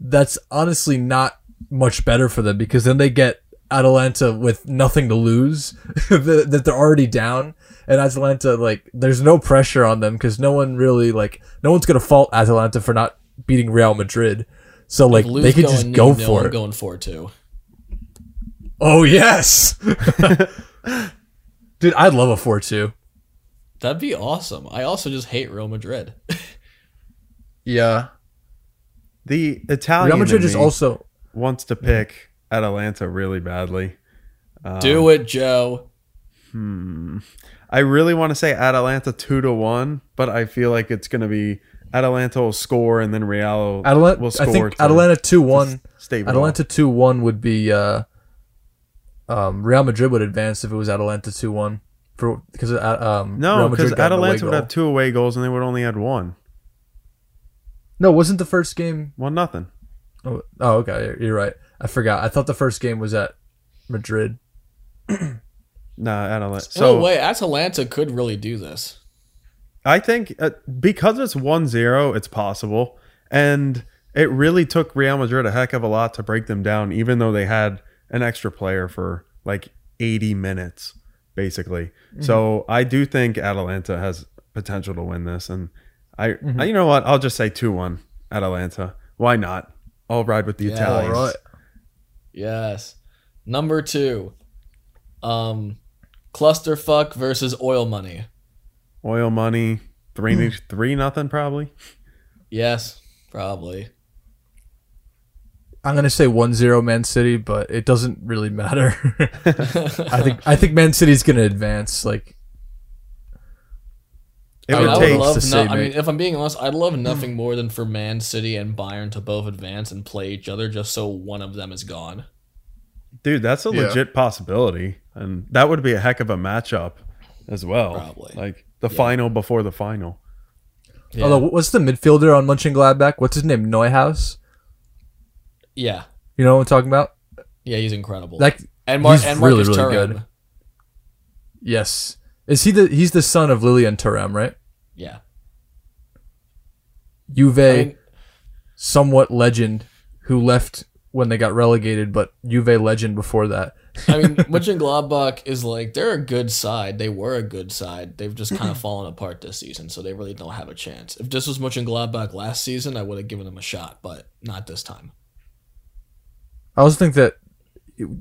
that's honestly not much better for them because then they get Atalanta with nothing to lose that that they're already down and Atalanta like there's no pressure on them because no one really like no one's gonna fault Atalanta for not beating Real Madrid so like they could just go nil-nil, for it Going four-two. oh yes dude I'd love a 4-2 That'd be awesome. I also just hate Real Madrid. yeah The Italian Real Madrid in is also wants to pick Atalanta really badly. Um, Do it, Joe. I really want to say Atalanta two to one, but I feel like it's going to be Atalanta will score and then Real Atalanta will score. I think to- Atalanta 2-1 stay. Atalanta 2-1 would be uh um Real Madrid would advance if it was Atalanta 2-1 for because uh, um No, because got an away Atalanta would have two away goals and they would only had one. No, wasn't the first game One nothing. Oh, oh, okay, you're right. I forgot. I thought the first game was at Madrid. Nah, Atalanta. So, So way Atalanta could really do this. I think uh, because it's 1-0, it's possible. And it really took Real Madrid a heck of a lot to break them down, even though they had an extra player for like 80 minutes, basically. So I do think Atalanta has potential to win this. And I, I- you know what? I'll just say 2-1 Atalanta. Why not? I'll ride with the Yeah. Italians. Right. Yes. Number two, um, clusterfuck versus oil money. Oil money, three, hmm. three nothing probably. Yes, probably. I'm gonna say 1-0 Man City, but it doesn't really matter. I think I think Man City's gonna advance. Like It I, mean, would I take. would love to no, I mean, if I'm being honest, I'd love hmm. nothing more than for Man City and Bayern to both advance and play each other just so one of them is gone. Dude, that's a Yeah. legit possibility, and that would be a heck of a matchup as well. Probably. like the final before the final. Yeah. although what's the midfielder on Mönchengladbach? What's his name? Neuhaus? yeah. You know what I'm talking about? Yeah, he's incredible. Like and Mar- he's and really, Marcus really Thuram. good. yes. Is he the he's the son of Lilian Thuram, right? Yeah. Juve I mean, somewhat legend who left when they got relegated, but Juve legend before that. I mean, Mönchengladbach is like they're a good side. They were a good side. They've just kind of mm-hmm. fallen apart this season, so they really don't have a chance. If this was Mönchengladbach last season, I would have given them a shot, but not this time. I also think that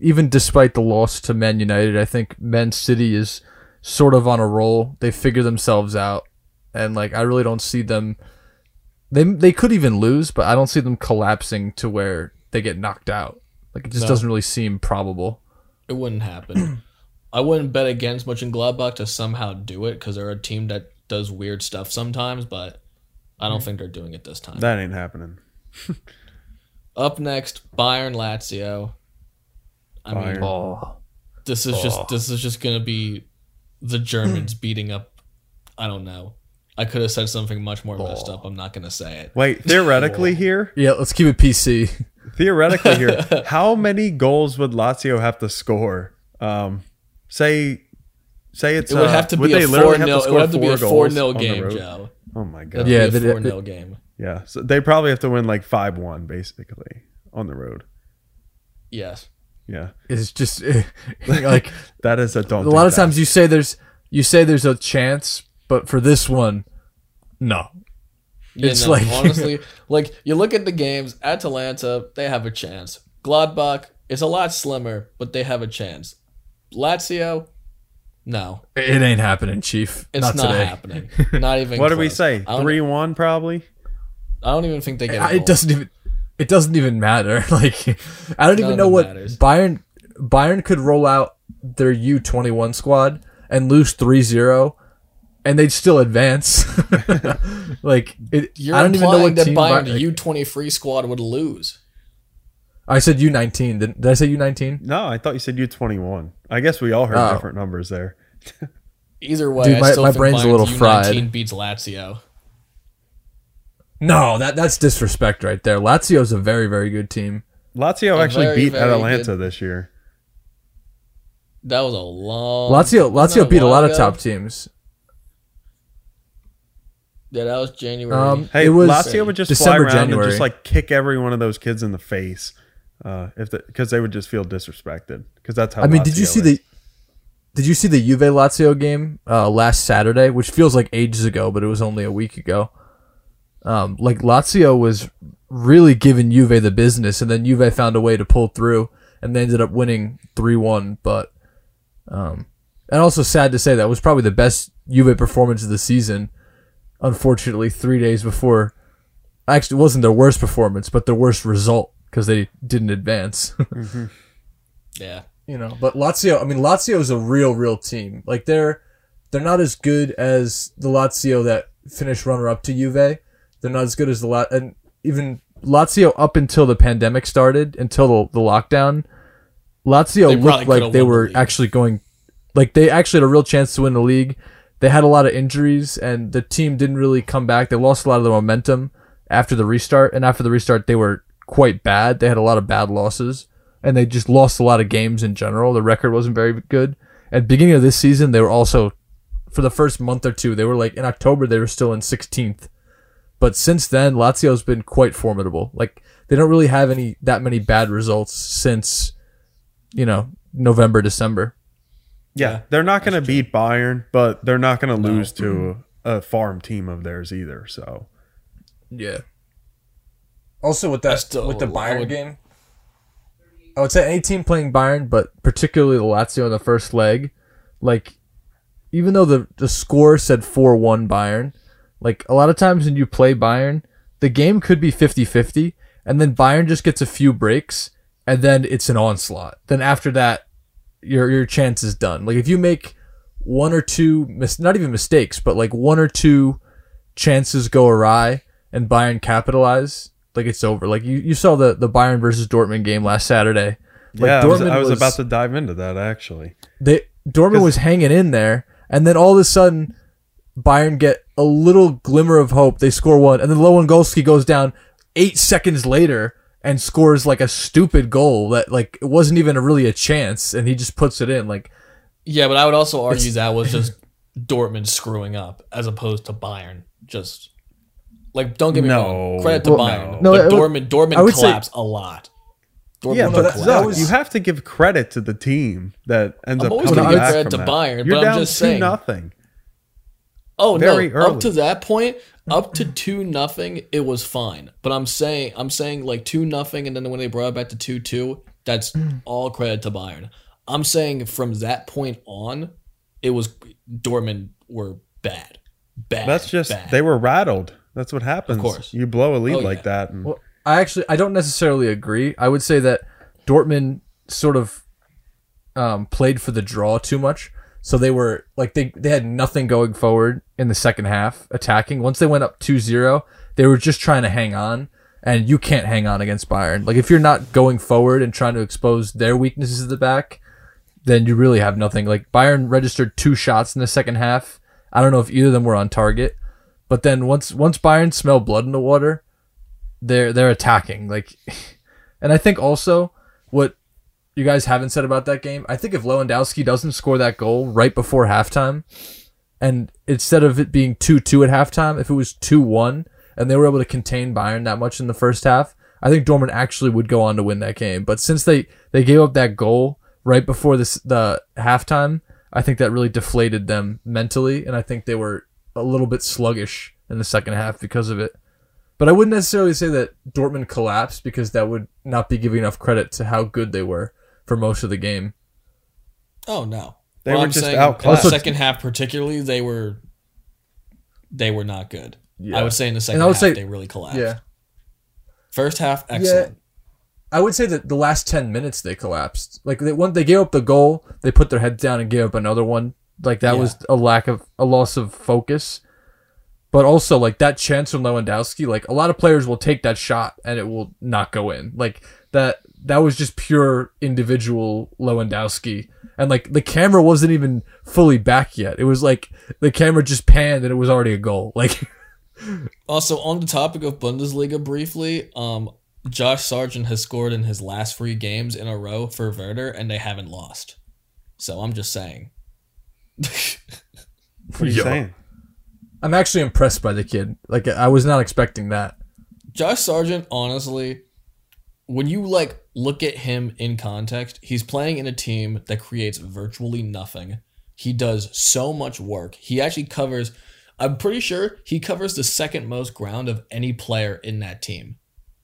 even despite the loss to Man United, I think Man City is sort of on a roll. They figure themselves out, and like I really don't see them. They they could even lose, but I don't see them collapsing to where they get knocked out. Like it just No. doesn't really seem probable. It wouldn't happen. I wouldn't bet against much in Mönchengladbach to somehow do it because they're a team that does weird stuff sometimes, but I don't mm. think they're doing it this time. That ain't happening. Up next, Bayern Lazio. I mean, Oh, this is just this is just gonna be the Germans beating up. I don't know. I could have said something much more messed up. I'm not gonna say it. Wait, theoretically here, yeah. Let's keep it PC. Theoretically here, how many goals would Lazio have to score? Um, say, say it's It would uh, have to be they a literally four 0 It score would have to be a four four goals 0 game. Joe. Oh my It'd god. Yeah, be they- a four 0 game. Yeah, so they probably have to win like five one basically on the road. Yes. Yeah, It's just like that is a don't. a lot of times you say there's you say there's a chance, but for this one, no. Yeah, It's no, like- honestly, like you look at the games, Atalanta, they have a chance. Gladbach is a lot slimmer, but they have a chance. Lazio, no, It ain't happening, Chief. it's not, not, today. happening. Not even. What do we say? Three one probably. I don't even think they get. A I- goal. It doesn't even. It doesn't even matter. Like, I don't None even know what matters. Bayern. Bayern could roll out their U twenty one squad and lose 3-0 and they'd still advance. like it, You're I don't even know what that team. Bayern, Bayern- the U twenty three squad would lose. I said U nineteen. Did, did I say U nineteen? No, I thought you said U twenty one. I guess we all heard Oh. different numbers there. Either way, Dude, I my- still my think brain's a Bayern's little U19 fried. beats Lazio. No, that that's disrespect right there. Lazio's a very very good team. Lazio A actually very, beat very Atalanta good- this year. That was a long. Lazio Lazio beat a while lot of top teams. Yeah, that was January. Um, Hey, it was Lazio would just December, fly around January. and just like kick every one of those kids in the face, uh, if because they would just feel disrespected because that's how. I mean, did you Lazio see is. the Did you see the Juve Lazio game uh, last Saturday, which feels like ages ago, but it was only a week ago? Um, like Lazio was really giving Juve the business, and then Juve found a way to pull through, and they ended up winning three one. But um, and also sad to say that was probably the best Juve performance of the season. Unfortunately, three days before, actually, it wasn't their worst performance, but their worst result because they didn't advance. Mm-hmm. Yeah. you know. But Lazio, I mean, Lazio is a real, real team. Like they're they're not as good as the Lazio that finished runner up to Juve. They're not as good as the La- and even Lazio up until the pandemic started, until the, the lockdown. Lazio They looked like they won the were actually going, like they actually had a real chance to win the league. They had a lot of injuries, and the team didn't really come back. They lost a lot of the momentum after the restart, and after the restart, they were quite bad. They had a lot of bad losses, and they just lost a lot of games in general. The record wasn't very good. At beginning of this season, they were also, for the first month or two, they were like in October they were still in 16th, but since then Lazio's been quite formidable. Like they don't really have any that many bad results since, you know, November December. Yeah, Yeah, they're not going to beat Bayern, but they're not going to lose to mm-hmm. a farm team of theirs either. So Yeah. Also with that still- with the I Bayern would- game, I would say any team playing Bayern, but particularly the Lazio in the first leg, like even though the the score said four one Bayern, like a lot of times when you play Bayern, the game could be 50-50, and then Bayern just gets a few breaks, and then it's an onslaught. Then after that, your your chance is done. Like if you make one or two mis- not even mistakes, but like one or two chances go awry and Bayern capitalize, like it's over. Like you, you saw the, the Bayern versus Dortmund game last Saturday. Like yeah, I was, Dortmund I was about to dive into that actually. they Dortmund was hanging in there, and then all of a sudden, Bayern get a little glimmer of hope. They score one, and then Lewandowski goes down eight seconds later and scores like a stupid goal that like it wasn't even a, really a chance, and he just puts it in. Like Yeah, but I would also argue that was just Dortmund screwing up as opposed to Bayern. Just like don't get me No. wrong, credit to Well, Bayern. no. but No, it- Dortmond Dortmund I would say- a lot. Dortmund Yeah, but that- collapsed. that was- you have to give credit to the team that ends I'm up always coming gonna give back credit from to that. Bayern, You're but I'm down just two saying- nothing. Oh very no! early. Up to that point, up to two nothing, it was fine. But I'm saying, I'm saying like two nothing, and then when they brought it back to two two, that's all credit to Bayern. I'm saying from that point on, it was Dortmund were bad, bad. That's just bad. they were rattled. That's what happens. Of course. You blow a lead Oh, like yeah. that, and Well, I actually I don't necessarily agree. I would say that Dortmund sort of um, played for the draw too much. So they were like they they had nothing going forward in the second half attacking. Once they went up 2-0, they were just trying to hang on and you can't hang on against Bayern. Like if you're not going forward and trying to expose their weaknesses at the back, then you really have nothing. Like Bayern registered two shots in the second half. I don't know if either of them were on target. But then once once Bayern smelled blood in the water, they're they're attacking like and i think also what you guys haven't said about that game i think if lewandowski doesn't score that goal right before halftime and instead of it being 2-2 at halftime if it was 2-1 and they were able to contain bayern that much in the first half i think dortmund actually would go on to win that game. But since they they gave up that goal right before this the halftime i think that really deflated them mentally and i think they were a little bit sluggish in the second half because of it. But I wouldn't necessarily say that Dortmund collapsed because that would not be giving enough credit to how good they were for most of the game. Oh no, They Well, were I'm just saying outclassed. In the second half, particularly, they were they were not good. Yeah. I would say in the second half say- they really collapsed. Yeah. First half, excellent. I would say that the last 10 minutes they collapsed. Like they, when they gave up the goal, they put their heads down and gave up another one Like that Yeah. was a lack of a loss of focus. But also like that chance from Lewandowski, like a lot of players will take that shot and it will not go in. Like that that was just pure individual Lewandowski. And like the camera wasn't even fully back yet. It was like the camera just panned and it was already a goal. Like Also, on the topic of Bundesliga briefly, um, Josh Sargent has scored in his last three games in a row for Werder, and they haven't lost. So I'm just saying. What are you Yo. saying? I'm actually impressed by the kid. Like I was not expecting that. Josh Sargent, honestly, when you like look at him in context, he's playing in a team that creates virtually nothing. He does so much work. He actually covers I'm pretty sure he covers the second most ground of any player in that team,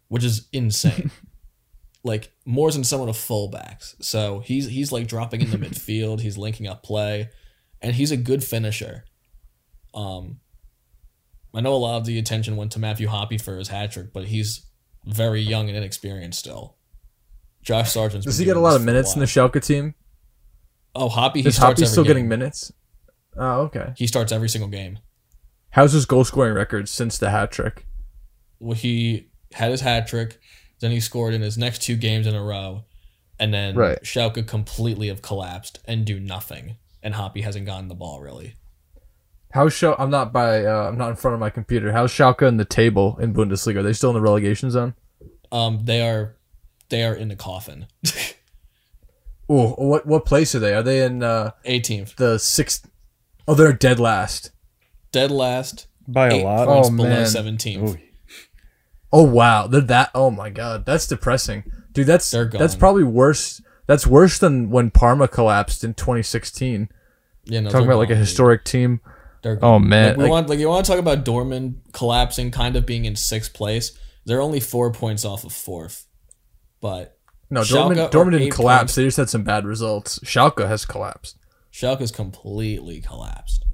which is insane. like more than some of the fullbacks. So he's he's like dropping in the midfield, he's linking up play, and he's a good finisher. Um I know a lot of the attention went to Matthew Hoppe for his hat trick, but he's very young and inexperienced still. Josh Sargent. Does he get a lot of for a minutes in the. Schalke team? Oh, Hoppe, he Is Hoppe still game. getting minutes? Oh, okay. He starts every single game. How's his goal scoring record since the hat trick? Well, he had his hat trick, then he scored in his next two games in a row, and then Right. Schalke completely have collapsed and do nothing, and Hoppe hasn't gotten the ball really. How's Schal- I'm not by uh, I'm not in front of my computer. How's Schalke in the table in Bundesliga? Are they still in the relegation zone? Um, they are, they are in the coffin. Oh, what what place are they? Are they in uh, 18th, the sixth? Oh, they're dead last. dead last, By a lot. points Oh, below man. 17th. Ooh. Oh wow, they're that. Oh my god, that's depressing, dude. That's They're that's probably worse. That's worse than when Parma collapsed in 2016. You know, Talking they're about like a gone, dude. historic team. They're Oh man, Like, we like- want like you want to talk about Dortmund collapsing, kind of being in sixth place. They're only four points off of fourth, but no, Schalke Dortmund, Dortmund didn't collapse. points. They just had some bad results. Schalke has collapsed. Schalke's completely collapsed.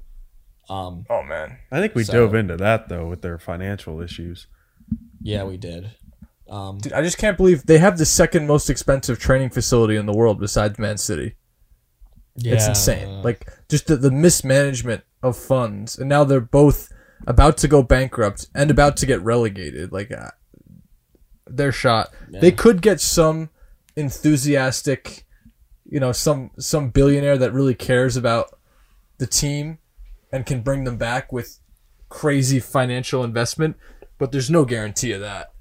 Um, Oh man, I think we So- dove into that though with their financial issues. yeah, we did. Um, dude, I just can't believe they have the second most expensive training facility in the world besides Man City. yeah, It's insane. Like just the, the mismanagement of funds, and now they're both about to go bankrupt and about to get relegated. Like they're shot. They could get some enthusiastic, you know, some some billionaire that really cares about the team and can bring them back with crazy financial investment, but there's no guarantee of that.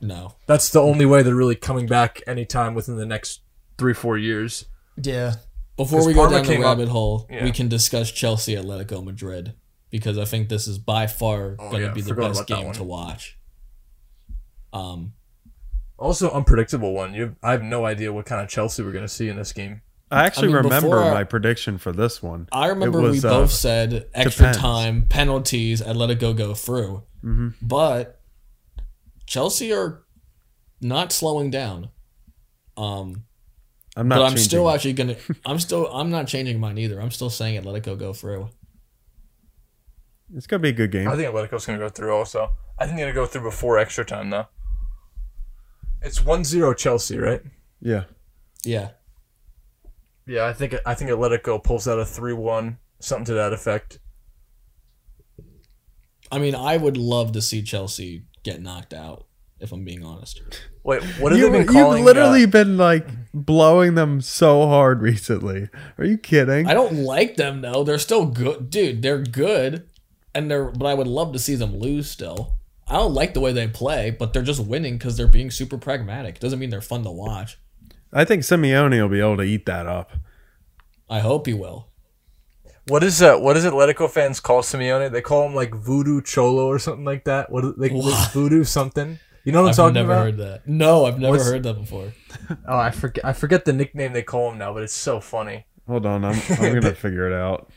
no. That's the only way they're really coming back anytime within the next three four years. Yeah. Before we go Parma down the came up- rabbit hole, Yeah. we can discuss Chelsea Atletico Madrid because I think this is by far going to Oh, yeah, be the forgot best game to watch. Um, Also, unpredictable one. You, I have no idea what kind of Chelsea we're going to see in this game. I actually mean, remember before- my prediction for this one. I remember was, we uh, both said extra depends. time, penalties, Atletico go through. Mm-hmm. But Chelsea are not slowing down. Um, I'm not. but I'm still it. actually gonna. I'm still. I'm not changing mine either. I'm still saying Atletico go through. It's gonna be a good game. I think Atletico's going to go through also. I think they're going to go through before extra time, though. It's 1-0 Chelsea, right? Yeah. Yeah. Yeah, I think I think Atletico pulls out a 3-1, something to that effect. I mean, I would love to see Chelsea get knocked out. If I'm being honest. Wait, what have You, they been you've literally uh, been like blowing them so hard recently. Are you kidding? I don't like them though. They're still good, dude. They're good, and they're. But I would love to see them lose still. I don't like the way they play, but they're just winning because they're being super pragmatic. Doesn't mean they're fun to watch. I think Simeone will be able to eat that up. I hope he will. what is uh, what does Atletico fans call Simeone? They call him like Voodoo Cholo or something like that. What they, What? Voodoo something? You know what I'm I've talking never about? heard that. No, I've never What's- heard that before. Oh, I forget. I forget the nickname they call him now, but it's so funny. Hold on, I'm I'm gonna figure it out.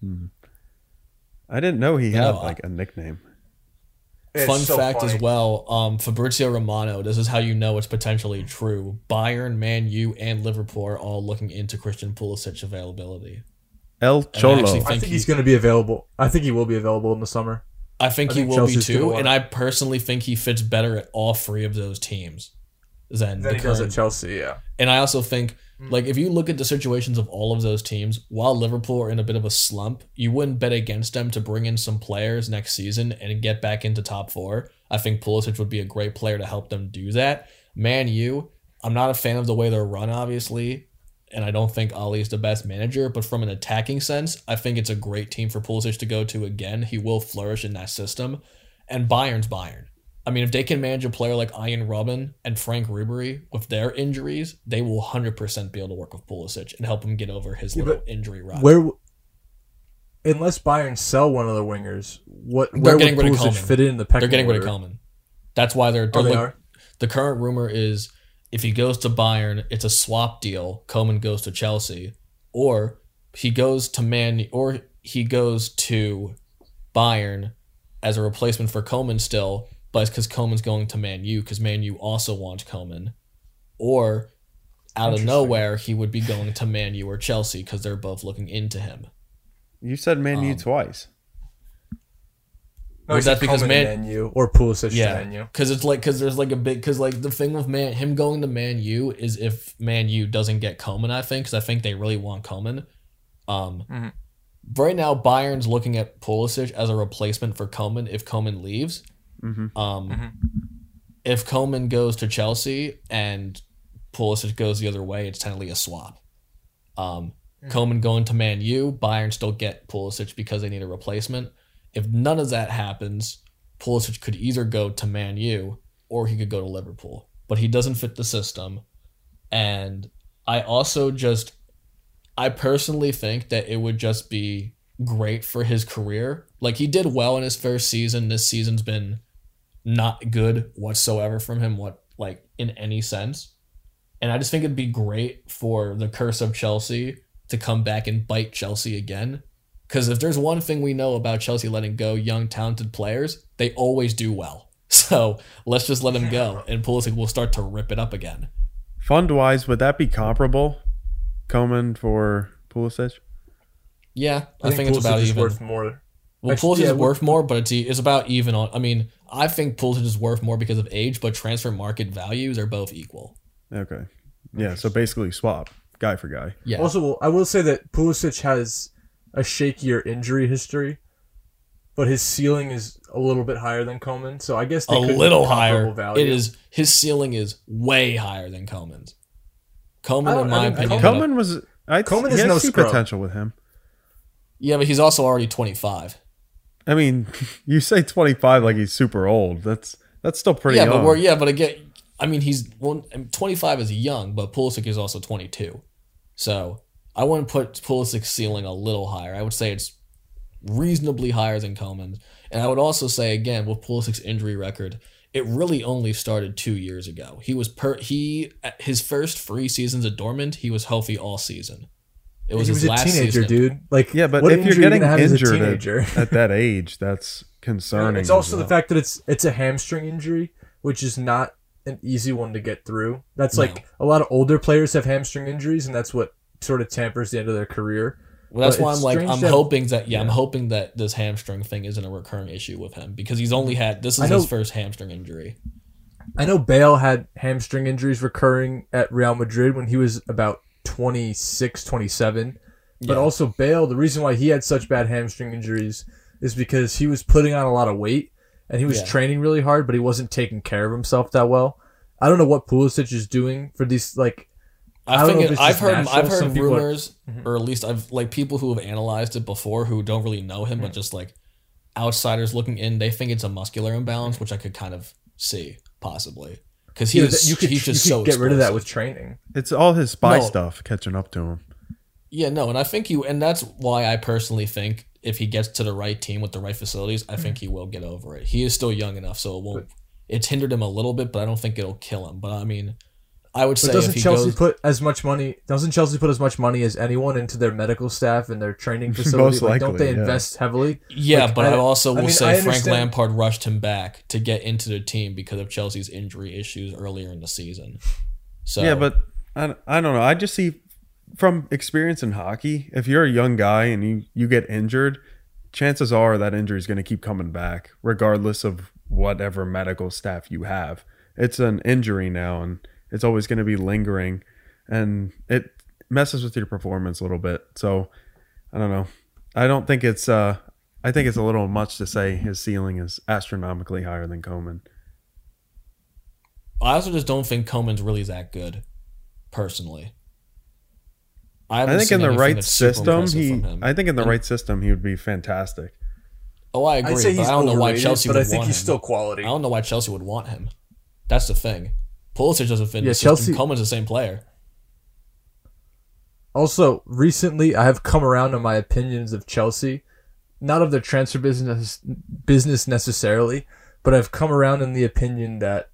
Hmm. I didn't know he had No, like a nickname. It's Fun so fact funny. as well. Um, Fabrizio Romano. This is how you know it's potentially true. Bayern, Man U, and Liverpool are all looking into Christian Pulisic availability. El I Cholo. actually I think think he's going to be available. I think he will be available in the summer. I think I he think will Chelsea's be too, and. I personally think he fits better at all three of those teams than Then the he does at. Chelsea. Yeah. And I also think Mm. Like if you look at the situations of all of those teams, while Liverpool are in a bit of a slump, you wouldn't bet against them to bring in some players next season and get back into top four. I think Pulisic would be a great player to help them do that. Man you, I'm not a fan of the way they're run, obviously, and I don't think Ole is the best manager, but from an attacking sense, I think it's a great team for Pulisic to go to again. He will flourish in that system. And Bayern's Bayern. I mean, if they can manage a player like Arjen Robben and Franck Ribéry with their injuries, they will 100% be able to work with Pulisic and help him get over his Yeah, little injury run. Where, unless Bayern sell one of the wingers, what where would getting rid of Pulisic Coman. fit in the pecking They're getting rid of order? Coman. That's why they're, Oh, they're they look- are. the current rumor is if he goes to Bayern, it's a swap deal. Coman goes to Chelsea, or he goes to Man, or he goes to Bayern as a replacement for Coman still, but it's because Coman's going to Man U because Man U also wants Coman, or out of nowhere he would be going to Man U or Chelsea because they're both looking into him. You said Man U Um, twice. No, Was he that because Coman Man- Man U or Pulisic to Yeah, Man U? because it's like because there's like a big because like the thing with man him going to Man U is if Man U doesn't get Coman, I think because I think they really want Coman. Um, Mhm. right now Bayern's looking at Pulisic as a replacement for Coman if Coman leaves. Mhm. Um, Mhm. if Coman goes to Chelsea and Pulisic goes the other way, it's technically a swap. Um, Coman going to Man U, Bayern still get Pulisic because they need a replacement. If none of that happens, Pulisic could either go to Man U or he could go to Liverpool. But he doesn't fit the system. And I also just I personally think that it would just be great for his career. Like he did well in his first season. This season's been not good whatsoever from him what like in any sense. And I just think it'd be great for the curse of Chelsea to come back and bite Chelsea again. Because if there's one thing we know about Chelsea letting go young, talented players, they always do well. So let's just let him go, and Pulisic will start to rip it up again. Fund wise, would that be comparable? Coman for Pulisic? Yeah, I, think, it's Pulisic about is even. worth more. well, actually, Pulisic yeah, is worth more, but it's, it's about even on. I mean, I think Pulisic is worth more because of age, but transfer market values are both equal. Okay. Yeah, so basically swap guy for guy. Yeah. Also, I will say that Pulisic has a shakier injury history, but his ceiling is a little bit higher than Coman. So I guess they a could little higher. Value. It is his ceiling is way higher than Coman's. I Coman, don't- in I my mean, opinion, Coman- Coman was I Coman he is no see scrub. potential with him. yeah, but he's also already twenty five. I mean, you say 25 like he's super old. That's that's still pretty Yeah, young. but we're yeah, but again, I mean, he's well, twenty five is young, but Pulisic is also twenty two. So I wouldn't put Pulisic's ceiling a little higher. I would say it's reasonably higher than Coman's, and I would also say again with Pulisic's injury record, it really only started two years ago. He was per he his first three seasons at Dortmund, he was healthy all season. It was he his was a last teenager, season. dude. Like, yeah, but what if you're injury are you getting gonna as a injured teenager? at, at that age, that's concerning. it's also as the fact that it's it's a hamstring injury, which is not an easy one to get through. That's No. like a lot of older players have hamstring injuries, and that's what sort of tampers the end of their career. Well, that's But why I'm like, I'm that- hoping that, yeah, I'm hoping that this hamstring thing isn't a recurring issue with him because he's only had this is know- his first hamstring injury. I know Bale had hamstring injuries recurring at Real Madrid when he was about 26, 27. But Yeah. also Bale, the reason why he had such bad hamstring injuries is because he was putting on a lot of weight and he was Yeah. training really hard, but he wasn't taking care of himself that well. I don't know what Pulisic is doing for these like I I, think it, I've heard. I've heard people are- rumors, mm-hmm. or at least I've like people who have analyzed it before who don't really know him, but just like outsiders looking in, they think it's a muscular imbalance, which I could kind of see possibly because you, know, he's you could, he's just you so could get rid of that with training. It's all his spy No. stuff catching up to him. Yeah, no, and I think you, and that's why I personally think if he gets to the right team with the right facilities, I think he will get over it. He is still young enough, so it won't. It's hindered him a little bit, but I don't think it'll kill him. But I mean, I would But say doesn't if he Chelsea goes, put as much money? Doesn't Chelsea put as much money as anyone into their medical staff and their training facility? Most like, don't they yeah. invest heavily? yeah, like, but I, I- also I will mean, say Frank Lampard rushed him back to get into the team because of Chelsea's injury issues earlier in the season. So Yeah, but I, I don't know. I just see from experience in hockey, if you're a young guy and you, you get injured, chances are that injury is going to keep coming back, regardless of whatever medical staff you have. It's an injury now, and it's always going to be lingering. and it messes with your performance a little bit. So I don't know. I don't think it's. uh I think it's a little much to say his ceiling is astronomically higher than Coman. I also just don't think Coman's really that good, personally. I haven't think in the right system, he. I think in the And- right system, he would be fantastic. Oh, I agree, I'd say but he's I don't know why Chelsea but would I think want he's him. still quality. I don't know why Chelsea would want him. That's the thing. Pulisic doesn't fit in Yeah, system. Chelsea- Coman's the same player. Also, recently I have come around on my opinions of Chelsea, not of their transfer business business necessarily, but I've come around in the opinion that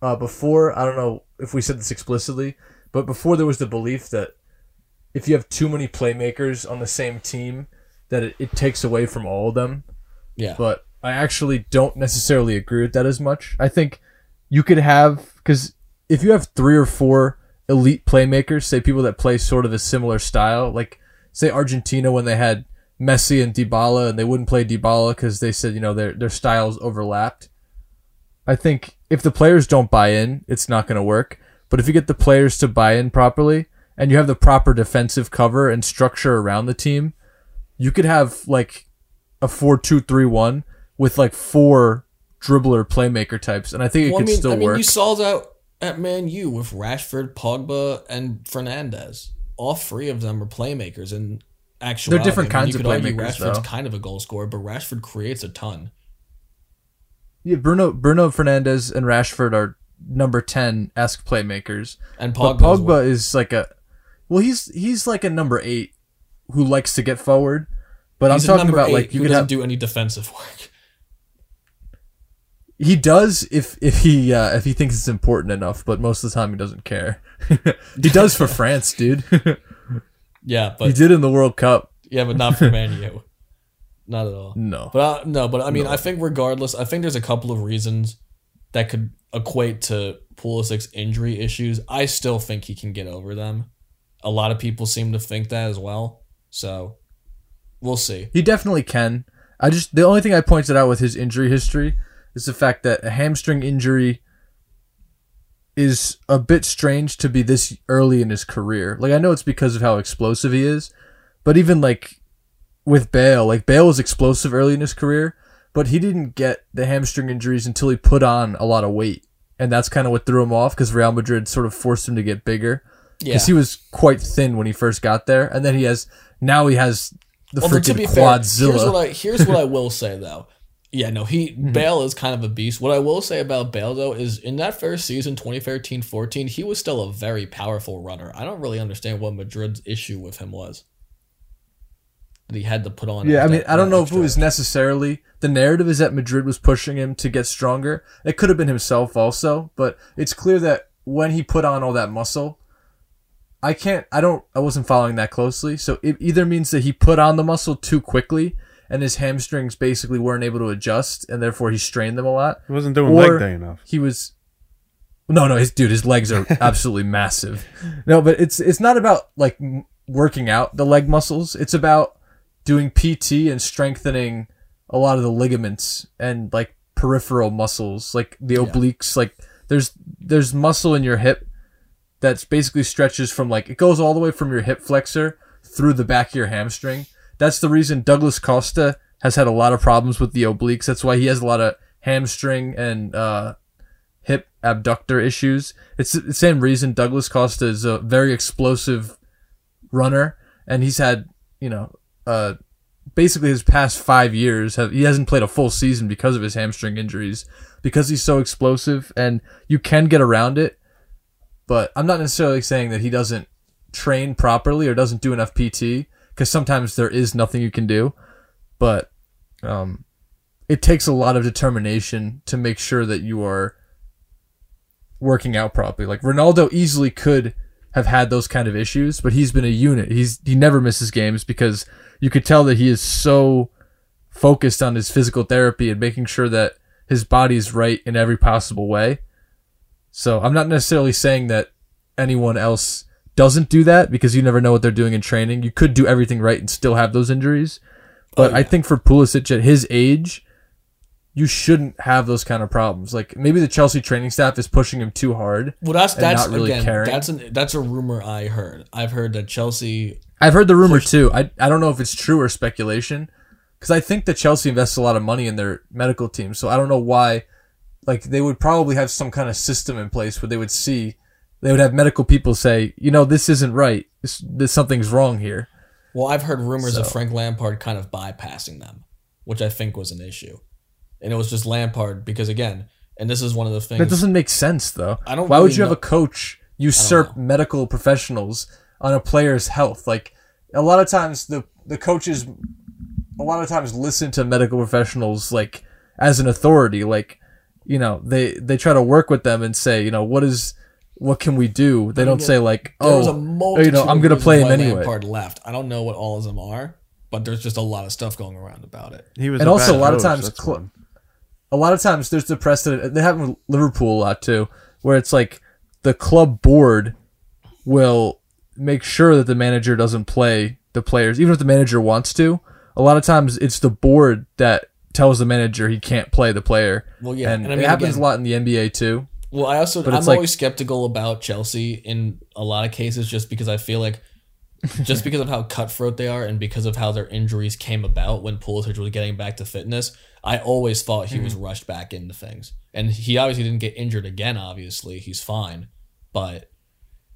uh, before I don't know if we said this explicitly, but before there was the belief that if you have too many playmakers on the same team, that it, it takes away from all of them. Yeah. But I actually don't necessarily agree with that as much. I think you could have because if you have three or four elite playmakers, say people that play sort of a similar style, like say Argentina when they had Messi and Dybala, and they wouldn't play Dybala because they said you know their their styles overlapped. I think if the players don't buy in, it's not going to work. But if you get the players to buy in properly and you have the proper defensive cover and structure around the team, you could have like a four-two-three-one with like four dribbler playmaker types, and I think it Well, I could mean, still I mean, work. you saw that at Man U with Rashford, Pogba, and Fernandes. All three of them are playmakers, and actually, they're different kinds you of could argue playmakers, Rashford's though. kind of a goal scorer, but Rashford creates a ton. yeah, Bruno Bruno Fernandes and Rashford are number ten esque playmakers, And Pogba, Pogba is like a well, he's he's like a number eight who likes to get forward. But he's I'm talking about like you could have do any defensive work. He does if if he uh, if he thinks it's important enough, but most of the time he doesn't care. he does for France, dude. Yeah, but he did in the World Cup. yeah, but not for Man U. Not at all. No. But uh, no, but I mean, I think regardless, I think there's a couple of reasons that could equate to Pulisic's injury issues. I still think he can get over them. A lot of people seem to think that as well. So we'll see. He definitely can. I just the only thing I pointed out with his injury history is the fact that a hamstring injury is a bit strange to be this early in his career. Like I know it's because of how explosive he is, but even like with Bale, like Bale was explosive early in his career, but he didn't get the hamstring injuries until he put on a lot of weight. And that's kind of what threw him off because Real Madrid sort of forced him to get bigger Yeah. because he was quite thin when he first got there, and then he has now he has the Well, freaking be fair, quadzilla. here's what I here's what I will say though. Yeah, no, he Mm-hmm. Bale is kind of a beast. What I will say about Bale though is in that first season, 2013-14, he was still a very powerful runner. I don't really understand what Madrid's issue with him was. That he had to put on. Yeah, I mean, I don't know if it was necessarily the narrative is that Madrid was pushing him to get stronger. It could have been himself also, but it's clear that when he put on all that muscle, I can't. I don't. I wasn't following that closely, so it either means that he put on the muscle too quickly and his hamstrings basically weren't able to adjust, and therefore he strained them a lot. He wasn't doing Or leg day enough. He was. No, no, his dude, his legs are absolutely massive. No, but it's it's not about like working out the leg muscles. It's about doing PT and strengthening a lot of the ligaments and like peripheral muscles, like the obliques. Like there's there's muscle in your hip that's basically stretches from like it goes all the way from your hip flexor through the back of your hamstring. That's the reason Douglas Costa has had a lot of problems with the obliques. That's why he has a lot of hamstring and uh, hip abductor issues. It's the same reason Douglas Costa is a very explosive runner, and he's had you know uh, basically his past five years have he hasn't played a full season because of his hamstring injuries because he's so explosive, and you can get around it. But I'm not necessarily saying that he doesn't train properly or doesn't do enough PT because sometimes there is nothing you can do. But um, it takes a lot of determination to make sure that you are working out properly. Like Ronaldo easily could have had those kind of issues, but he's been a unit. He's he never misses games because you could tell that he is so focused on his physical therapy and making sure that his body's right in every possible way. So I'm not necessarily saying that anyone else doesn't do that because you never know what they're doing in training. You could do everything right and still have those injuries. But Oh, I think for Pulisic at his age, you shouldn't have those kind of problems. Like maybe the Chelsea training staff is pushing him too hard. Well, that's and that's not really again caring. that's an that's a rumor I heard. I've heard that Chelsea. I've heard the rumor too. I I don't know if it's true or speculation, because I think that Chelsea invests a lot of money in their medical team. So I don't know why. Like they would probably have some kind of system in place where they would see, they would have medical people say, you know, this isn't right. This, this something's wrong here. Well, I've heard rumors of Frank Lampard kind of bypassing them, which I think was an issue, and it was just Lampard because again, and this is one of the things. That doesn't make sense though. I don't Why would really you have a coach usurp medical professionals on a player's health? Like a lot of times the the coaches a lot of times listen to medical professionals like as an authority like you know they they try to work with them and say you know what is what can we do they don't say like there a oh you know i'm gonna play him anyway Lampard left. I don't know what all of them are, but there's just a lot of stuff going around about it. He was And also a lot of times cl- a lot of times there's the precedent they have in Liverpool a lot too, where it's like the club board will make sure that the manager doesn't play the players, even if the manager wants to. A lot of times it's the board that tells the manager he can't play the player. Well, yeah, and, and I mean, it happens again- a lot in the NBA too. Well, I also But I'm like- always skeptical about Chelsea in a lot of cases, just because I feel like, just because of how cutthroat they are, and because of how their injuries came about when Pulisic was getting back to fitness. I always thought he was Mm-hmm. rushed back into things, and he obviously didn't get injured again. Obviously, he's fine, but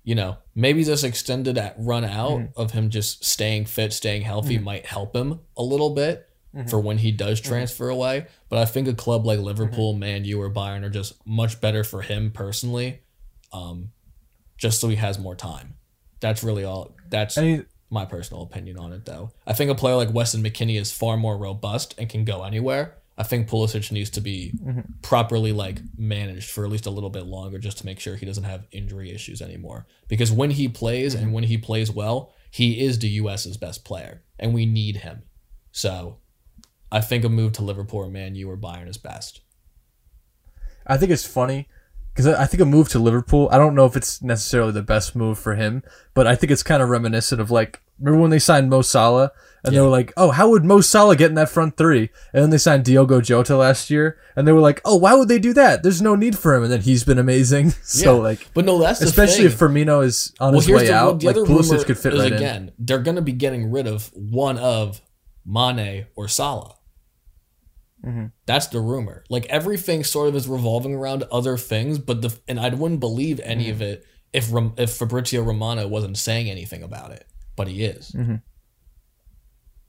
you know, maybe this extended at run out Mm-hmm. of him just staying fit, staying healthy might help him a little bit Mm-hmm. for when he does transfer away. But I think a club like Liverpool, Man U, or Bayern are just much better for him personally, um, just so he has more time. That's really all. That's mean, my personal opinion on it, though. I think a player like Weston McKennie is far more robust and can go anywhere. I think Pulisic needs to be properly like managed for at least a little bit longer, just to make sure he doesn't have injury issues anymore. Because when he plays and when he plays well, he is the U.S.'s best player, and we need him. So, I think a move to Liverpool Man U or Bayern is best. I think it's funny because I think a move to Liverpool. I don't know if it's necessarily the best move for him, but I think it's kind of reminiscent of like remember when they signed Mo Salah and they were like, "Oh, how would Mo Salah get in that front three? And then they signed Diogo Jota last year, and they were like, "Oh, why would they do that? There's no need for him." And then he's been amazing. so Yeah. like, But no, that's the especially if Firmino is on his way out, the like other Pulisic could fit right in. again, they're going to be getting rid of one of Mane or Salah. Mm-hmm. That's the rumor. Like everything sort of is revolving around other things, but the and I wouldn't believe any Mm-hmm. of it if if Fabrizio Romano wasn't saying anything about it, but he is. Mm-hmm.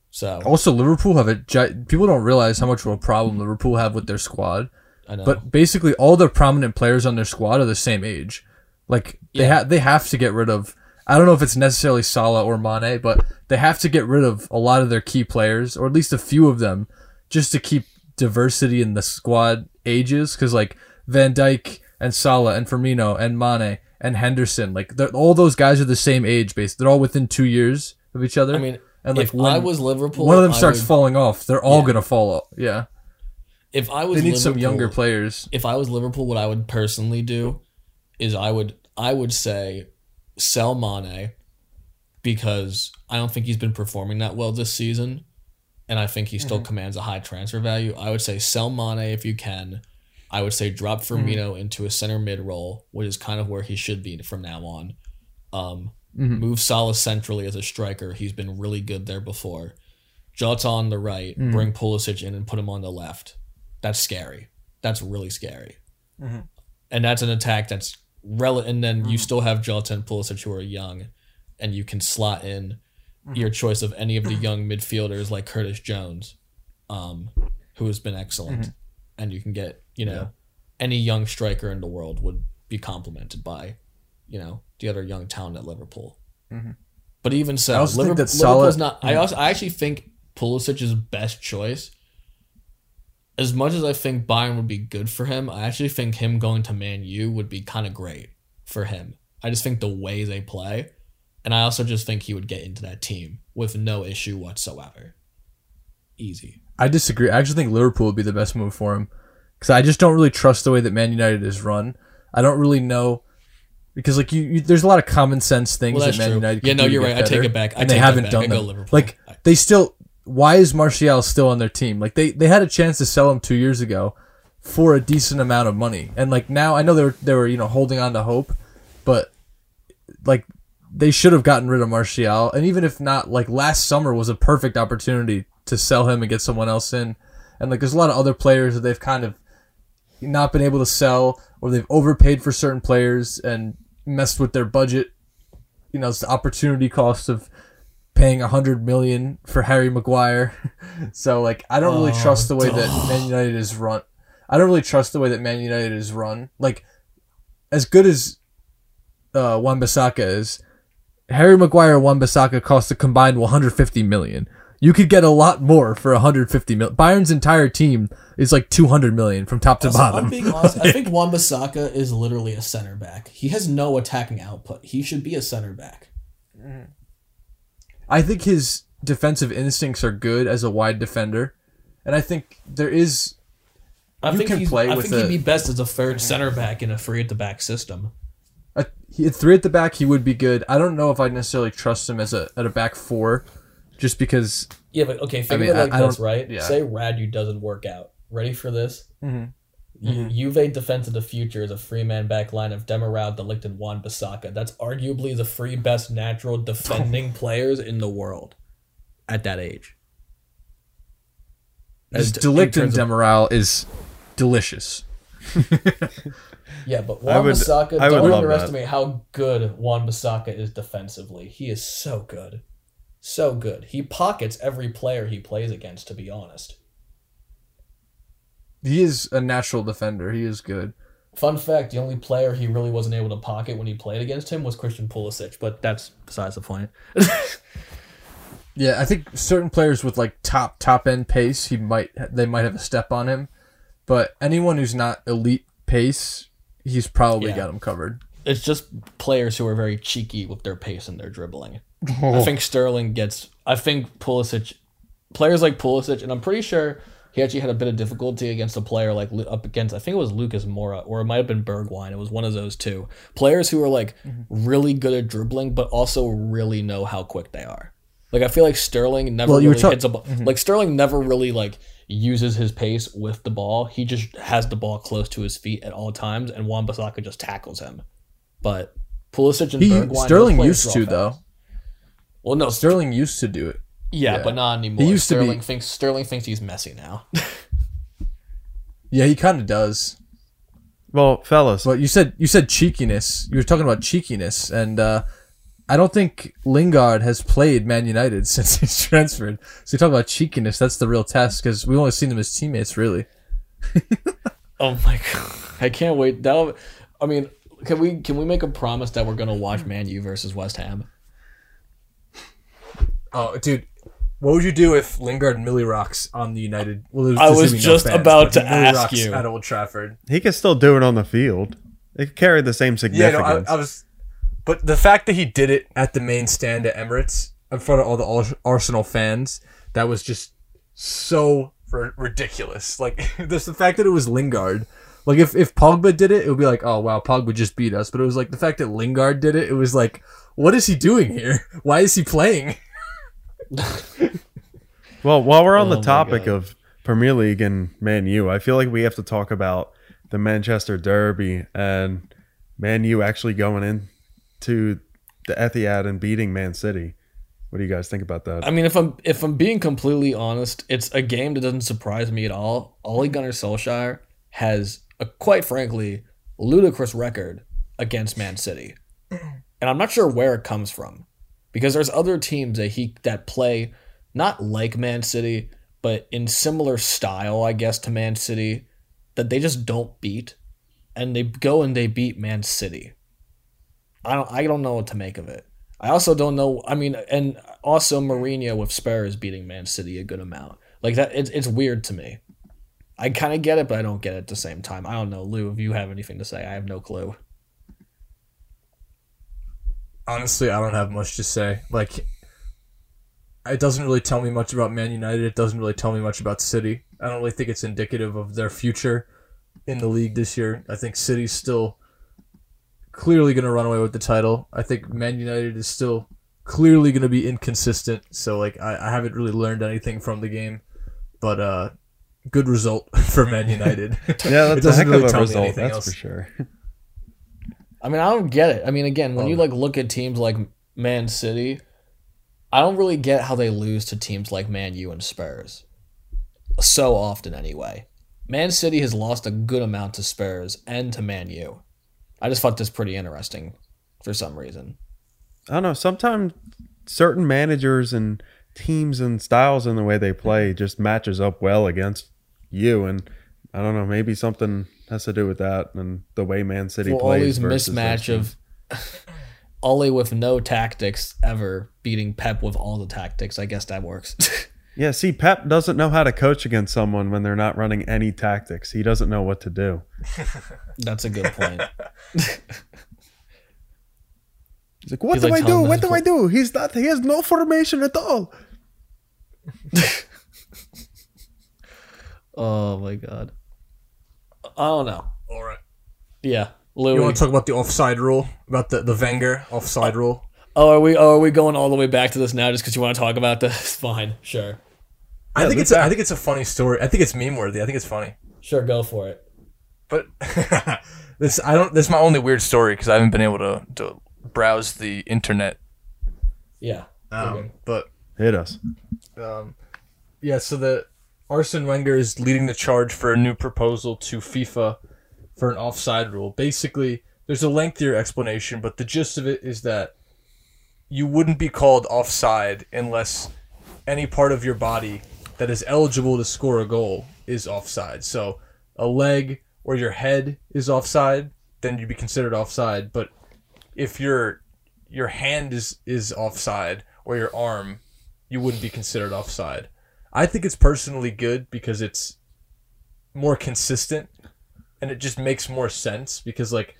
So Also, Liverpool have a people don't realize how much of a problem Liverpool have with their squad. I know. But basically, all the prominent players on their squad are the same age. Like they Yeah. ha- they have to get rid of. I don't know if it's necessarily Salah or Mane, but they have to get rid of a lot of their key players, or at least a few of them, just to keep diversity in the squad ages. Because like Van Dijk and Salah and Firmino and Mane and Henderson, like all those guys are the same age base. They're all within two years of each other. I mean, and like if I was Liverpool, one of them I starts would- falling off, they're all Yeah. gonna fall off. Yeah, if I was they need some younger players. if I was Liverpool, what I would personally do is I would I would say sell Mane because I don't think he's been performing that well this season, and I think he still Mm-hmm. commands a high transfer value. I would say sell Mane if you can. I would say drop Mm-hmm. Firmino into a center mid role, which is kind of where he should be from now on. Um, Mm-hmm. Move Salah centrally as a striker. He's been really good there before. Jota on the right. Mm-hmm. Bring Pulisic in and put him on the left. That's scary. That's really scary Mm-hmm. and that's an attack that's rel- and then you still have Jota and Pulisic who are young, and you can slot in your mm-hmm. choice of any of the mm-hmm. young midfielders like Curtis Jones, um, who has been excellent, mm-hmm. and you can get you know any young striker in the world would be complemented by you know the other young talent at Liverpool. But even so, I also think Liverpool, that Salah- Liverpool's not. I also I actually think Pulisic's best choice as much as I think Bayern would be good for him, I actually think him going to Man U would be kind of great for him. I just think the way they play, and I also just think he would get into that team with no issue whatsoever. Easy. I disagree. I actually think Liverpool would be the best move for him because I just don't really trust the way that Man United is run. I don't really know because like you, you there's a lot of common sense things Well, that Man true. United. Yeah, no, you're right. I take it back. I and take they haven't back. done them. Like they still why is Martial still on their team? Like they they had a chance to sell him two years ago for a decent amount of money, and like now I know they were they were you know holding on to hope, but like they should have gotten rid of Martial, and even if not, like last summer was a perfect opportunity to sell him and get someone else in, and like there's a lot of other players that they've kind of not been able to sell or they've overpaid for certain players and messed with their budget. You know, it's the opportunity cost of paying a hundred million for Harry Maguire. so like I don't really trust the way that Man United is run. I don't really trust the way that Man United is run. Like as good as uh Wan-Bissaka is, Harry Maguire and Wan-Bissaka cost a combined 150 million. You could get a lot more for 150 million. Bayern's entire team is like 200 million from top to Also, bottom. I'm being honest. I think Wan-Bissaka is literally a center back. He has no attacking output. He should be a center back. I think his defensive instincts are good as a wide defender, and I think there is. I You think can play I with think he'd be best as a third center back in a free at the back system. A, he, at three at the back, he would be good. I don't know if I necessarily trust him as a at a back four, just because. Yeah, but okay, think mean, of it like I- I this, don't- right? yeah. Say Radu doesn't work out. Ready for this? Mm-hmm. Ju- Juve defense of the future is a free man back line of Demiral, De Ligt, and Wan-Bissaka. That's arguably the three best natural defending players in the world at that age. As As- De Ligt and terms is delicious. Yeah, but I Juan would- Bissaka, I don't love that. underestimate how good Wan-Bissaka is defensively. He is so good. So good. He pockets every player he plays against, to be honest. He is a natural defender. He is good. Fun fact, the only player he really wasn't able to pocket when he played against him was Christian Pulisic, but that's besides the point. Yeah, I think certain players with like top top end pace, he might they might have a step on him, but anyone who's not elite pace, he's probably Yeah. got him covered. it's just players who are very cheeky with their pace and their dribbling. Oh. I think Sterling gets. I think Pulisic, players like Pulisic, and I'm pretty sure he actually had a bit of difficulty against a player like up against. I think it was Lucas Moura, or it might have been Bergwijn. It was one of those two players who are like mhm. really good at dribbling, but also really know how quick they are. Like I feel like Sterling never Well, really ta- hits a ball. Mhm. Like Sterling never really like uses his pace with the ball. He just has the ball close to his feet at all times, and Wan-Bissaka just tackles him. But Pulisic and He Bergwijn, Sterling used draw to though. Well, no, Sterling. Sterling used to do it. Yeah, yeah. but not anymore. He used to be- Sterling thinks Sterling thinks he's Messi now. Yeah, he kind of does. Well, fellas, But you said you said cheekiness. You were talking about cheekiness, and uh, I don't think Lingard has played Man United since he's transferred. So you talk about cheekiness. That's the real test because we've only seen them as teammates, really. oh my god, I can't wait. That I mean, can we can we make a promise that we're gonna watch Man U versus West Ham? Oh, dude, what would you do if Lingard and Millie rocks on the United? Well, there's- I was gonna no just fans, about to Millie ask rocks you. at Old Trafford. he can still do it on the field. It carried the same significance. Yeah, significance. no, I, I was, but the fact that he did it at the main stand at Emirates in front of all the Arsenal fans, that was just so r- ridiculous. Like this, the fact that it was Lingard. Like if if Pogba did it, it would be like, oh wow, Pogba just beat us. But it was like the fact that Lingard did it. It was like, what is he doing here? Why is he playing? Well, while we're on Oh the topic of Premier League and Man U, I feel like we have to talk about the Manchester Derby and Man U actually going in to the Etihad and beating Man City. What do you guys think about that? I mean, if I'm if I'm being completely honest, it's a game that doesn't surprise me at all. Ole Gunnar Solskjaer has a quite frankly ludicrous record against Man City, and I'm not sure where it comes from, because there's other teams that he that play not like Man City, but in similar style, I guess, to Man City, that they just don't beat, and they go and they beat Man City. I don't I don't know what to make of it. I also don't know. I mean, and also Mourinho with Spurs beating Man City a good amount. Like that, it's it's weird to me. I kind of get it, but I don't get it at the same time. I don't know, Lou. If you have anything to say, I have no clue. Honestly, I don't have much to say. Like, it doesn't really tell me much about Man United. It doesn't really tell me much about City. I don't really think it's indicative of their future in the league this year. I think City's still clearly going to run away with the title. I think Man United is still clearly going to be inconsistent. So like I, I haven't really learned anything from the game, but uh, good result for Man United. Yeah, It that's a doesn't heck really of a tell me result. anything That's else. for sure. I mean, I don't get it. I mean, again, when you Um, like look at teams like Man City, I don't really get how they lose to teams like Man U and Spurs. So often, anyway. Man City has lost a good amount to Spurs and to Man U. I just thought this pretty interesting for some reason. I don't know. Sometimes certain managers and teams and styles and the way they play just matches up well against you, and I don't know. Maybe something has to do with that and the way Man City Well, plays. these mismatch of Ole with no tactics ever beating Pep with all the tactics. I guess that works. Yeah, see, Pep doesn't know how to coach against someone when they're not running any tactics. He doesn't know what to do. That's a good point. He's like, "What He's do like I do? What do I do? He's not. He has no formation at all." oh my god. I don't know. All right. Yeah, Louis. You want to talk about the offside rule? About the the Wenger offside rule? Oh, are we? Oh, are we going all the way back to this now just because you want to talk about this? Fine, sure, I think it's a, I think it's a funny story. I think it's meme worthy. I think it's funny. sure, go for it. But this I don't. This is my only weird story because I haven't been able to to browse the internet. Yeah, Um, but Hit us. um, yeah. So the Arsene Wenger is leading the charge for a new proposal to FIFA for an offside rule. Basically, there's a lengthier explanation, but the gist of it is that you wouldn't be called offside unless any part of your body that is eligible to score a goal is offside. So a leg or your head is offside, then you'd be considered offside. But if your your hand is is offside or your arm, you wouldn't be considered offside. I think it's personally good because it's more consistent and it just makes more sense because like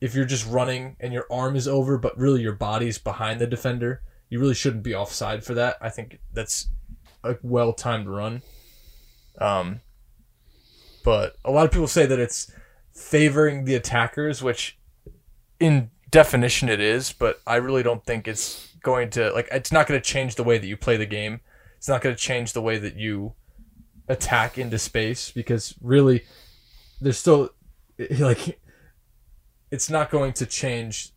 if you're just running and your arm is over but really your body's behind the defender, you really shouldn't be offside for that. I think that's a well timed run. Um but a lot of people say that it's favoring the attackers, which in definition it is, but I really don't think it's going to like it's not going to change the way that you play the game. It's not going to change the way that you attack into space because really there's still like it's not going to change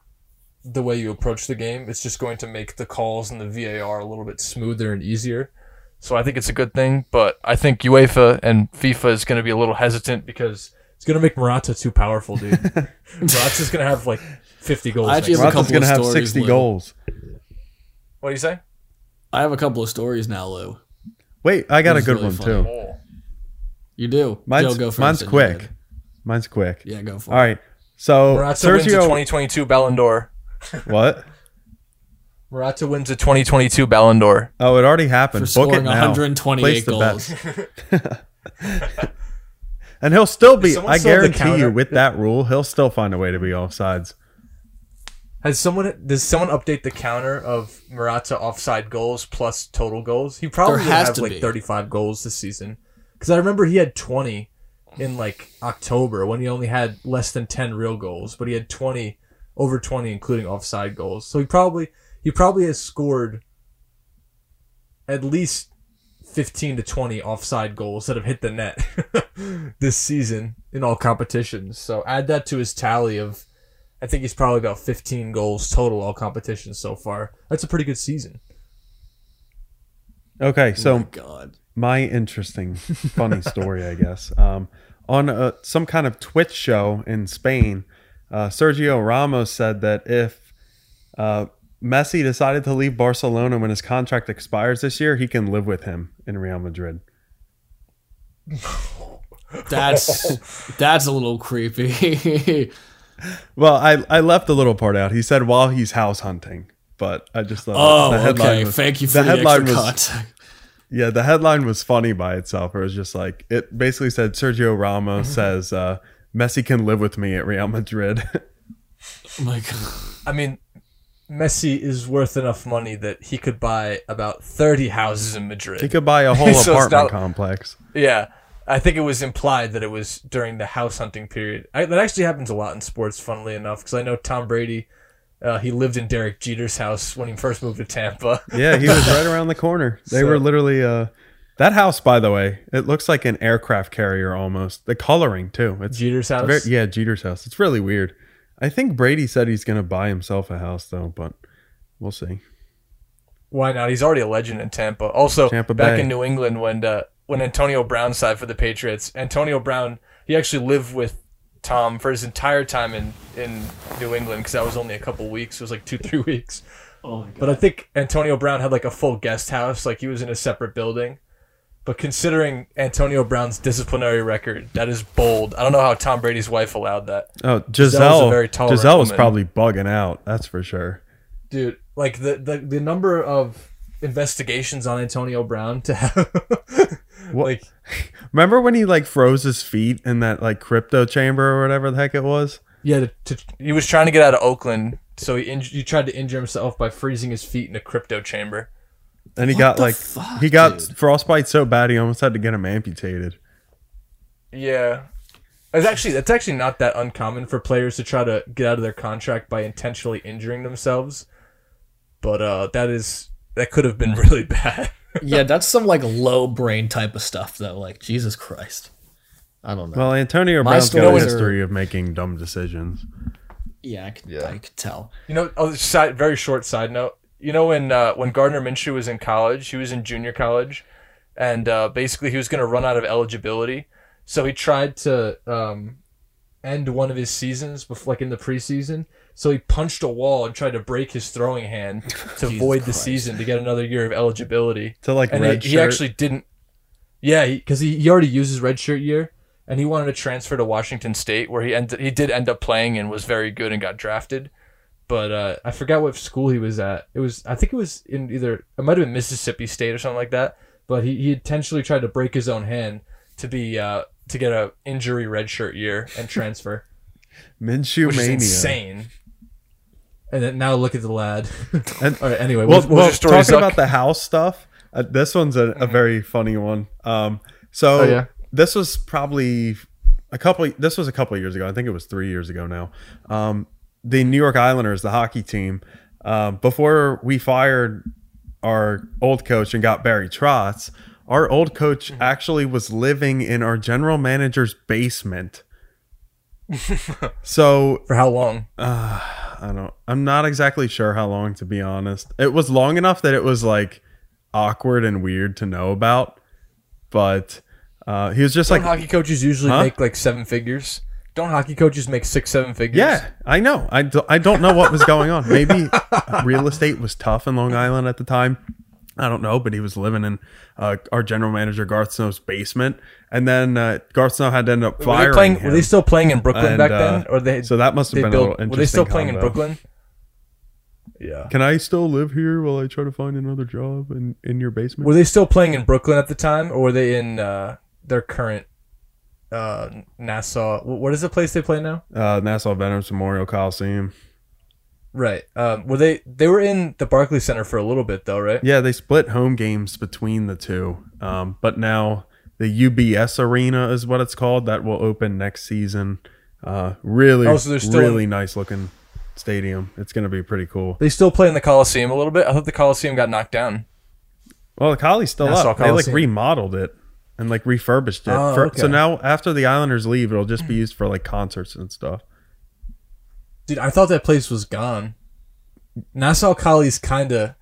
the way you approach the game. It's just going to make the calls and the VAR a little bit smoother and easier. So I think it's a good thing, but I think UEFA and FIFA is going to be a little hesitant because it's going to make Morata too powerful, dude. Morata's going to have like 50 goals. I actually have. Morata's gonna have sixty Lou. goals. What do you say? I have a couple of stories now, Lou. Wait, I got a This is good really one funny. too. Oh. You do. Mine's Joe, go first. mine's quick. Mine's quick. Yeah, go for All it. right. So Morata wins the 2022 Ballon d'Or. what? Morata wins the 2022 Ballon d'Or. Oh, it already happened. For Book it scoring now. 128 Place goals. bet. And he'll still be. someone I still have the guarantee you, with that rule, he'll still find a way to be offsides. Has someone does someone update the counter of Morata offside goals plus total goals? He probably There has have to like be. 35 goals this season. Because I remember he had 20 in like October when he only had less than 10 real goals, but he had 20 over 20 including offside goals. So he probably he probably has scored at least 15 to 20 offside goals that have hit the net this season in all competitions. So add that to his tally of I think he's probably about 15 goals total all competitions so far. That's a pretty good season. Okay, so oh my God. my interesting, funny story, I guess. Um, on a, some kind of Twitch show in Spain, uh, Sergio Ramos said that if uh, Messi decided to leave Barcelona when his contract expires this year, he can live with him in Real Madrid. That's that's a little creepy. Well, I, I left the little part out. He said while he's house hunting, but I just thought oh, the headline okay. was- Thank you for the, headline extra was. Yeah, the headline was funny by itself. It was just like it basically said Sergio Ramos says uh, Messi can live with me at Real Madrid. Oh my God. I mean, Messi is worth enough money that he could buy about 30 houses in Madrid. he could buy a whole So apartment not- complex. Yeah. I think it was implied that it was during the house hunting period. I, that actually happens a lot in sports, funnily enough, because I know Tom Brady Uh, he lived in Derek Jeter's house when he first moved to Tampa. Yeah, he was right around the corner. They So- were literally uh that house by the way, it looks like an aircraft carrier almost. The coloring too. It's Jeter's house. very, yeah, Jeter's house. It's really weird. I think Brady said he's going to buy himself a house though, but we'll see. Why not? He's already a legend in Tampa. Also, Tampa back Bay. in New England when uh, when Antonio Brown signed for the Patriots, Antonio Brown he actually lived with Tom for his entire time in in New England because that was only a couple weeks. It was like two three weeks. Oh my god. But I think Antonio Brown had like a full guest house, like he was in a separate building. But considering Antonio Brown's disciplinary record, that is bold. I don't know how Tom Brady's wife allowed that. Oh, Gisele's a Gisele. very tolerant Gisele was woman. probably bugging out. That's for sure. dude like the, the the number of investigations on antonio brown to have What- like Remember when he like froze his feet in that like cryo chamber or whatever the heck it was? yeah to, to, he was trying to get out of oakland so he, inj- he tried to injure himself by freezing his feet in a cryo chamber And he What got like fuck, he got dude? frostbite so bad he almost had to get him amputated. yeah it's actually that's actually not that uncommon for players to try to get out of their contract by intentionally injuring themselves but uh that is that could have been really bad yeah, that's some like low brain type of stuff though. Like Jesus Christ, I don't know. Well, Antonio My Brown's got a stories are- history of making dumb decisions. yeah, I could, Yeah. I could tell. You know, oh, side, very short side note. You know, when uh, when Gardner Minshew was in college, he was in junior college, and uh, basically he was going to run out of eligibility, so he tried to um, end one of his seasons, before, like in the preseason. So he punched a wall and tried to break his throwing hand to avoid the Christ. season to get another year of eligibility. To like And red he, he actually didn't. Yeah, because he, he, already used his red shirt year, and he wanted to transfer to Washington State, where he ended he did end up playing and was very good and got drafted. But uh, I forgot what school he was at. It was I think it was in either it might have been Mississippi State or something like that. But he, he intentionally tried to break his own hand to be uh, to get a injury red shirt year and transfer, Minshew mania. insane. And then now look at the lad. And- All right, anyway, well, what's, what's well story, talking Zuck? about the house stuff. Uh, this one's a, a very funny one. Um, so Oh, yeah? this was probably a couple. This was a couple of years ago. I think it was three years ago now. Um, the New York Islanders, the hockey team, um, before we fired our old coach and got Barry Trotz, our old coach Mm-hmm. actually was living in our general manager's basement. so For how long? I don't. I'm not exactly sure how long to be honest. It was long enough that it was like awkward and weird to know about, but uh, he was just Don't like, hockey coaches usually Huh? make like seven figures? Don't hockey coaches make six, seven figures? yeah, I know. I don't know what was going on. Maybe real estate was tough in Long Island at the time. I don't know, but he was living in uh, our general manager Garth Snow's basement, and then uh, Garth Snow had to end up Were firing they playing? him. Were they still playing in Brooklyn And, back uh, then, or they? so that must have they been a little interesting. Were they still interesting playing in. Brooklyn? Yeah. Can I still live here while I try to find another job in, in your basement? Were they still playing in Brooklyn at the time, or were they in uh, their current uh, Nassau? What is the place they play now? uh, Nassau Veterans Memorial Coliseum. Right. Um, were they? They were in the Barclays Center for a little bit, though, right? Yeah, they split home games between the two. Um, but now the UBS Arena is what it's called. That will open next season. Uh, really, Oh, so really nice looking stadium. It's going to be pretty cool. They still play in the Coliseum a little bit. I thought the Coliseum got knocked down. Well, the Collie's still Nassau up. They like remodeled it and like refurbished it. Oh, For- okay. So now after the Islanders leave, it'll just be used for like concerts and stuff. Dude, I thought that place was gone. Nassau Collie's kind of,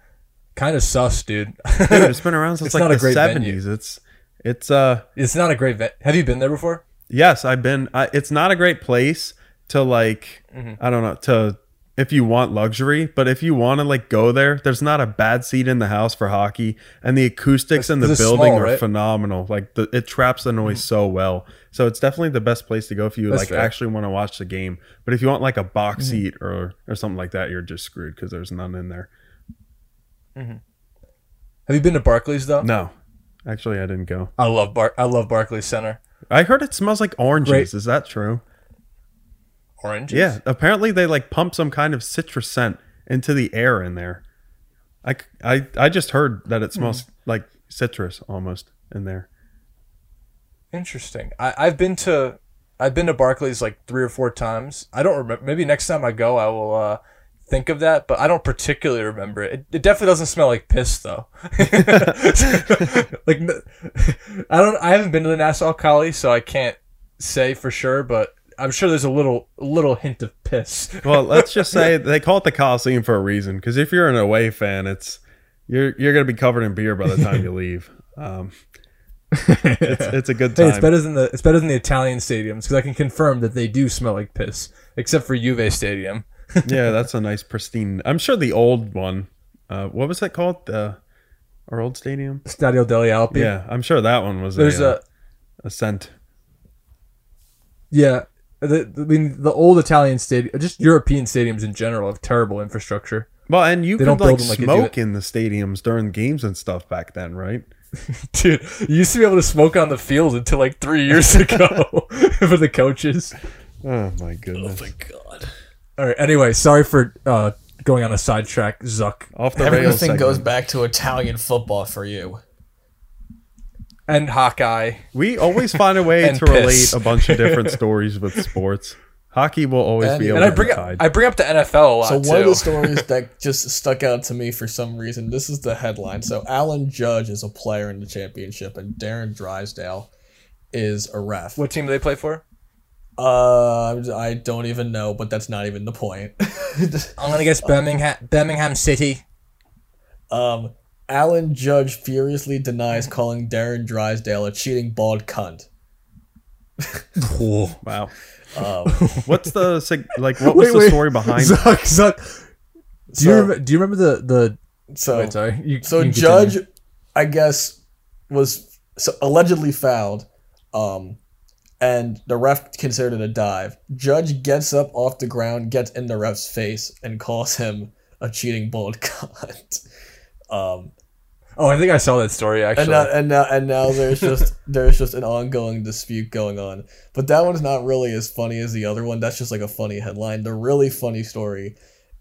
kind of sus, dude. Dude, it's been around since It's like the great venue. seventies. It's it's uh it's not a great vet. Have you been there before? Yes, I've been. I, it's not a great place to like. Mm-hmm. I don't know to if you want luxury, but if you want to like go there, there's not a bad seat in the house for hockey, and the acoustics in the building small, are right? phenomenal. Like the, it traps the noise so well. So it's definitely the best place to go if you That's like fair. Mm-hmm. actually want to watch the game. But if you want like a box seat or or something like that, you're just screwed because there's none in there. Mm-hmm. Have you been to Barclays though? No, actually, I didn't go. I love Bar. I love Barclays Center. I heard it smells like oranges. Great. Is that true? Oranges. Yeah, apparently they like pump some kind of citrus scent into the air in there. I, I, I just heard that it smells Hmm. like citrus almost in there. Interesting. I, I've been to I've been to Barclays like three or four times. I don't remember. Maybe next time I go, I will uh, think of that, but I don't particularly remember it. It, it definitely doesn't smell like piss though. like I don't I haven't been to the Nassau Collie, so I can't say for sure, but I'm sure there's a little little hint of piss. Well, let's just say they call it the Coliseum for a reason. Because if you're an away fan, it's you're you're gonna be covered in beer by the time you leave. Um, it's, it's a good Hey, time. it's better than the it's better than the Italian stadiums because I can confirm that they do smell like piss, except for Juve Stadium. yeah, that's a nice pristine. I'm sure the old one. Uh, what was that called? The our old stadium. Stadio degli Alpi. Yeah, I'm sure that one was There's a, a uh, a scent. yeah. The, I mean, the old Italian stadium, just European stadiums in general, have terrible infrastructure. Well, and you They could don't like them like smoke in the stadiums during games and stuff back then, right? Dude, you used to be able to smoke on the field until like three years ago for the coaches. Oh my goodness! Oh my god. All right. Anyway, sorry for uh, going on a sidetrack, Zuck. Off the rails. Everything goes back to Italian football for you. And Hawkeye. We always find a way And to relate a bunch of different stories with sports. Hockey will always And- be able And I bring be up. I bring up the NFL a lot So one too. of the stories that just stuck out to me for some reason, this is the headline. So Alan Judge is a player in the championship, and Darren Drysdale is a ref. what team do they play for? Uh, I don't even know, but that's not even the point. I'm gonna guess Birmingham, Birmingham City. um, Alan Judge furiously denies calling Darren Drysdale a cheating bald cunt. wow. Um, What's the like? What was Wait, the wait. story behind? Zuck, Zuck. Do you So- rem- do you remember the the? so Wait, sorry. You, So you Judge, continue. I guess, was so allegedly fouled, um, and the ref considered it a dive. Judge gets up off the ground, gets in the ref's face, and calls him a cheating bald cunt. Um, Oh, I think I saw that story and actually. now, and now, and now there's just there's just an ongoing dispute going on. But that one's not really as funny as the other one. That's just like a funny headline. The really funny story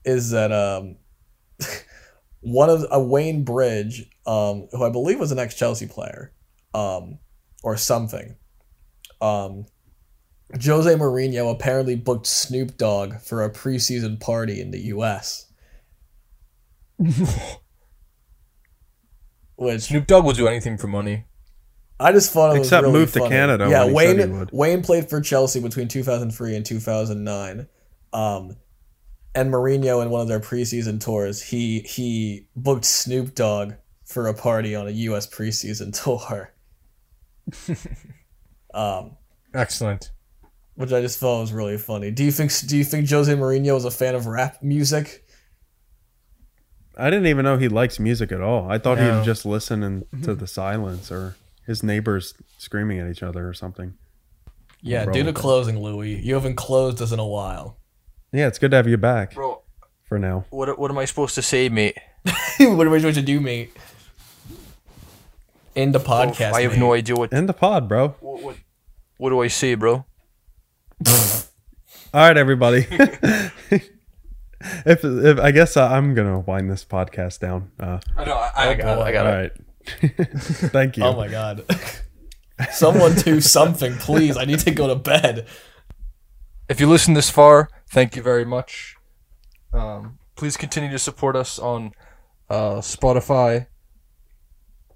is that um, one of a Wayne Bridge, um, who I believe was an ex Chelsea player, um, or something. Um, Jose Mourinho apparently booked Snoop Dogg for a preseason party in the U.S. Which Snoop Dogg will do anything for money. I just thought it was Except really move to. Canada Yeah, when he Wayne said he would. Wayne played for Chelsea between 2003 and 2009. Um, and Mourinho in one of their preseason tours, he he booked Snoop Dogg for a party on a U.S. preseason tour. um, Excellent. which I just thought was really funny. Do you think Do you think Jose Mourinho is a fan of rap music? I didn't even know he likes music at all. I thought No. he'd just listen and to the silence or his neighbors screaming at each other or something. Yeah, Bro. due to closing, Louis, you haven't closed us in a while. Yeah, it's good to have you back Bro, for now. what what am I supposed to say, mate? what am I supposed to do, mate? In the podcast, I have mate. no idea what, End the pod, bro. what what what do I say, bro? All right, everybody. If, if I guess uh, I'm gonna wind this podcast down. Uh, I know. I, I got it. I got all it. right. Thank you. Oh my god. Someone do something, please. I need to go to bed. If you listen this far, thank you very much. Um, please continue to support us on uh, Spotify.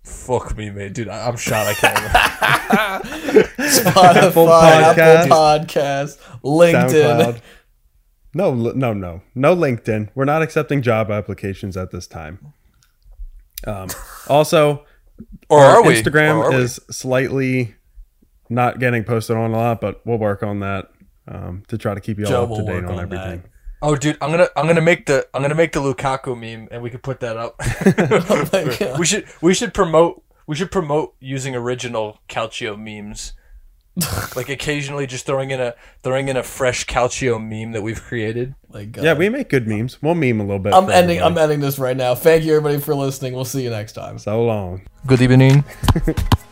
Fuck me, man, dude. I, I'm shot. I can't. Spotify, Apple Apple Podcast, LinkedIn. SoundCloud. No, no, no, no LinkedIn. We're not accepting job applications at this time. Um, also, or our? Instagram Or is slightly not getting posted on a lot, but we'll work on that um, to try to keep you Joe all up to date on on everything. Oh, dude, I'm gonna I'm gonna make the I'm gonna make the Lukaku meme, and we can put that up. Oh we should we should promote we should promote using original Calcio memes. like occasionally just throwing in a throwing in a fresh Calcio meme that we've created. Like God. Yeah, uh, we make good memes. We'll meme a little bit. I'm for ending. I'm ending this right now. Thank you, everybody, for listening. We'll see you next time. so long. Good evening.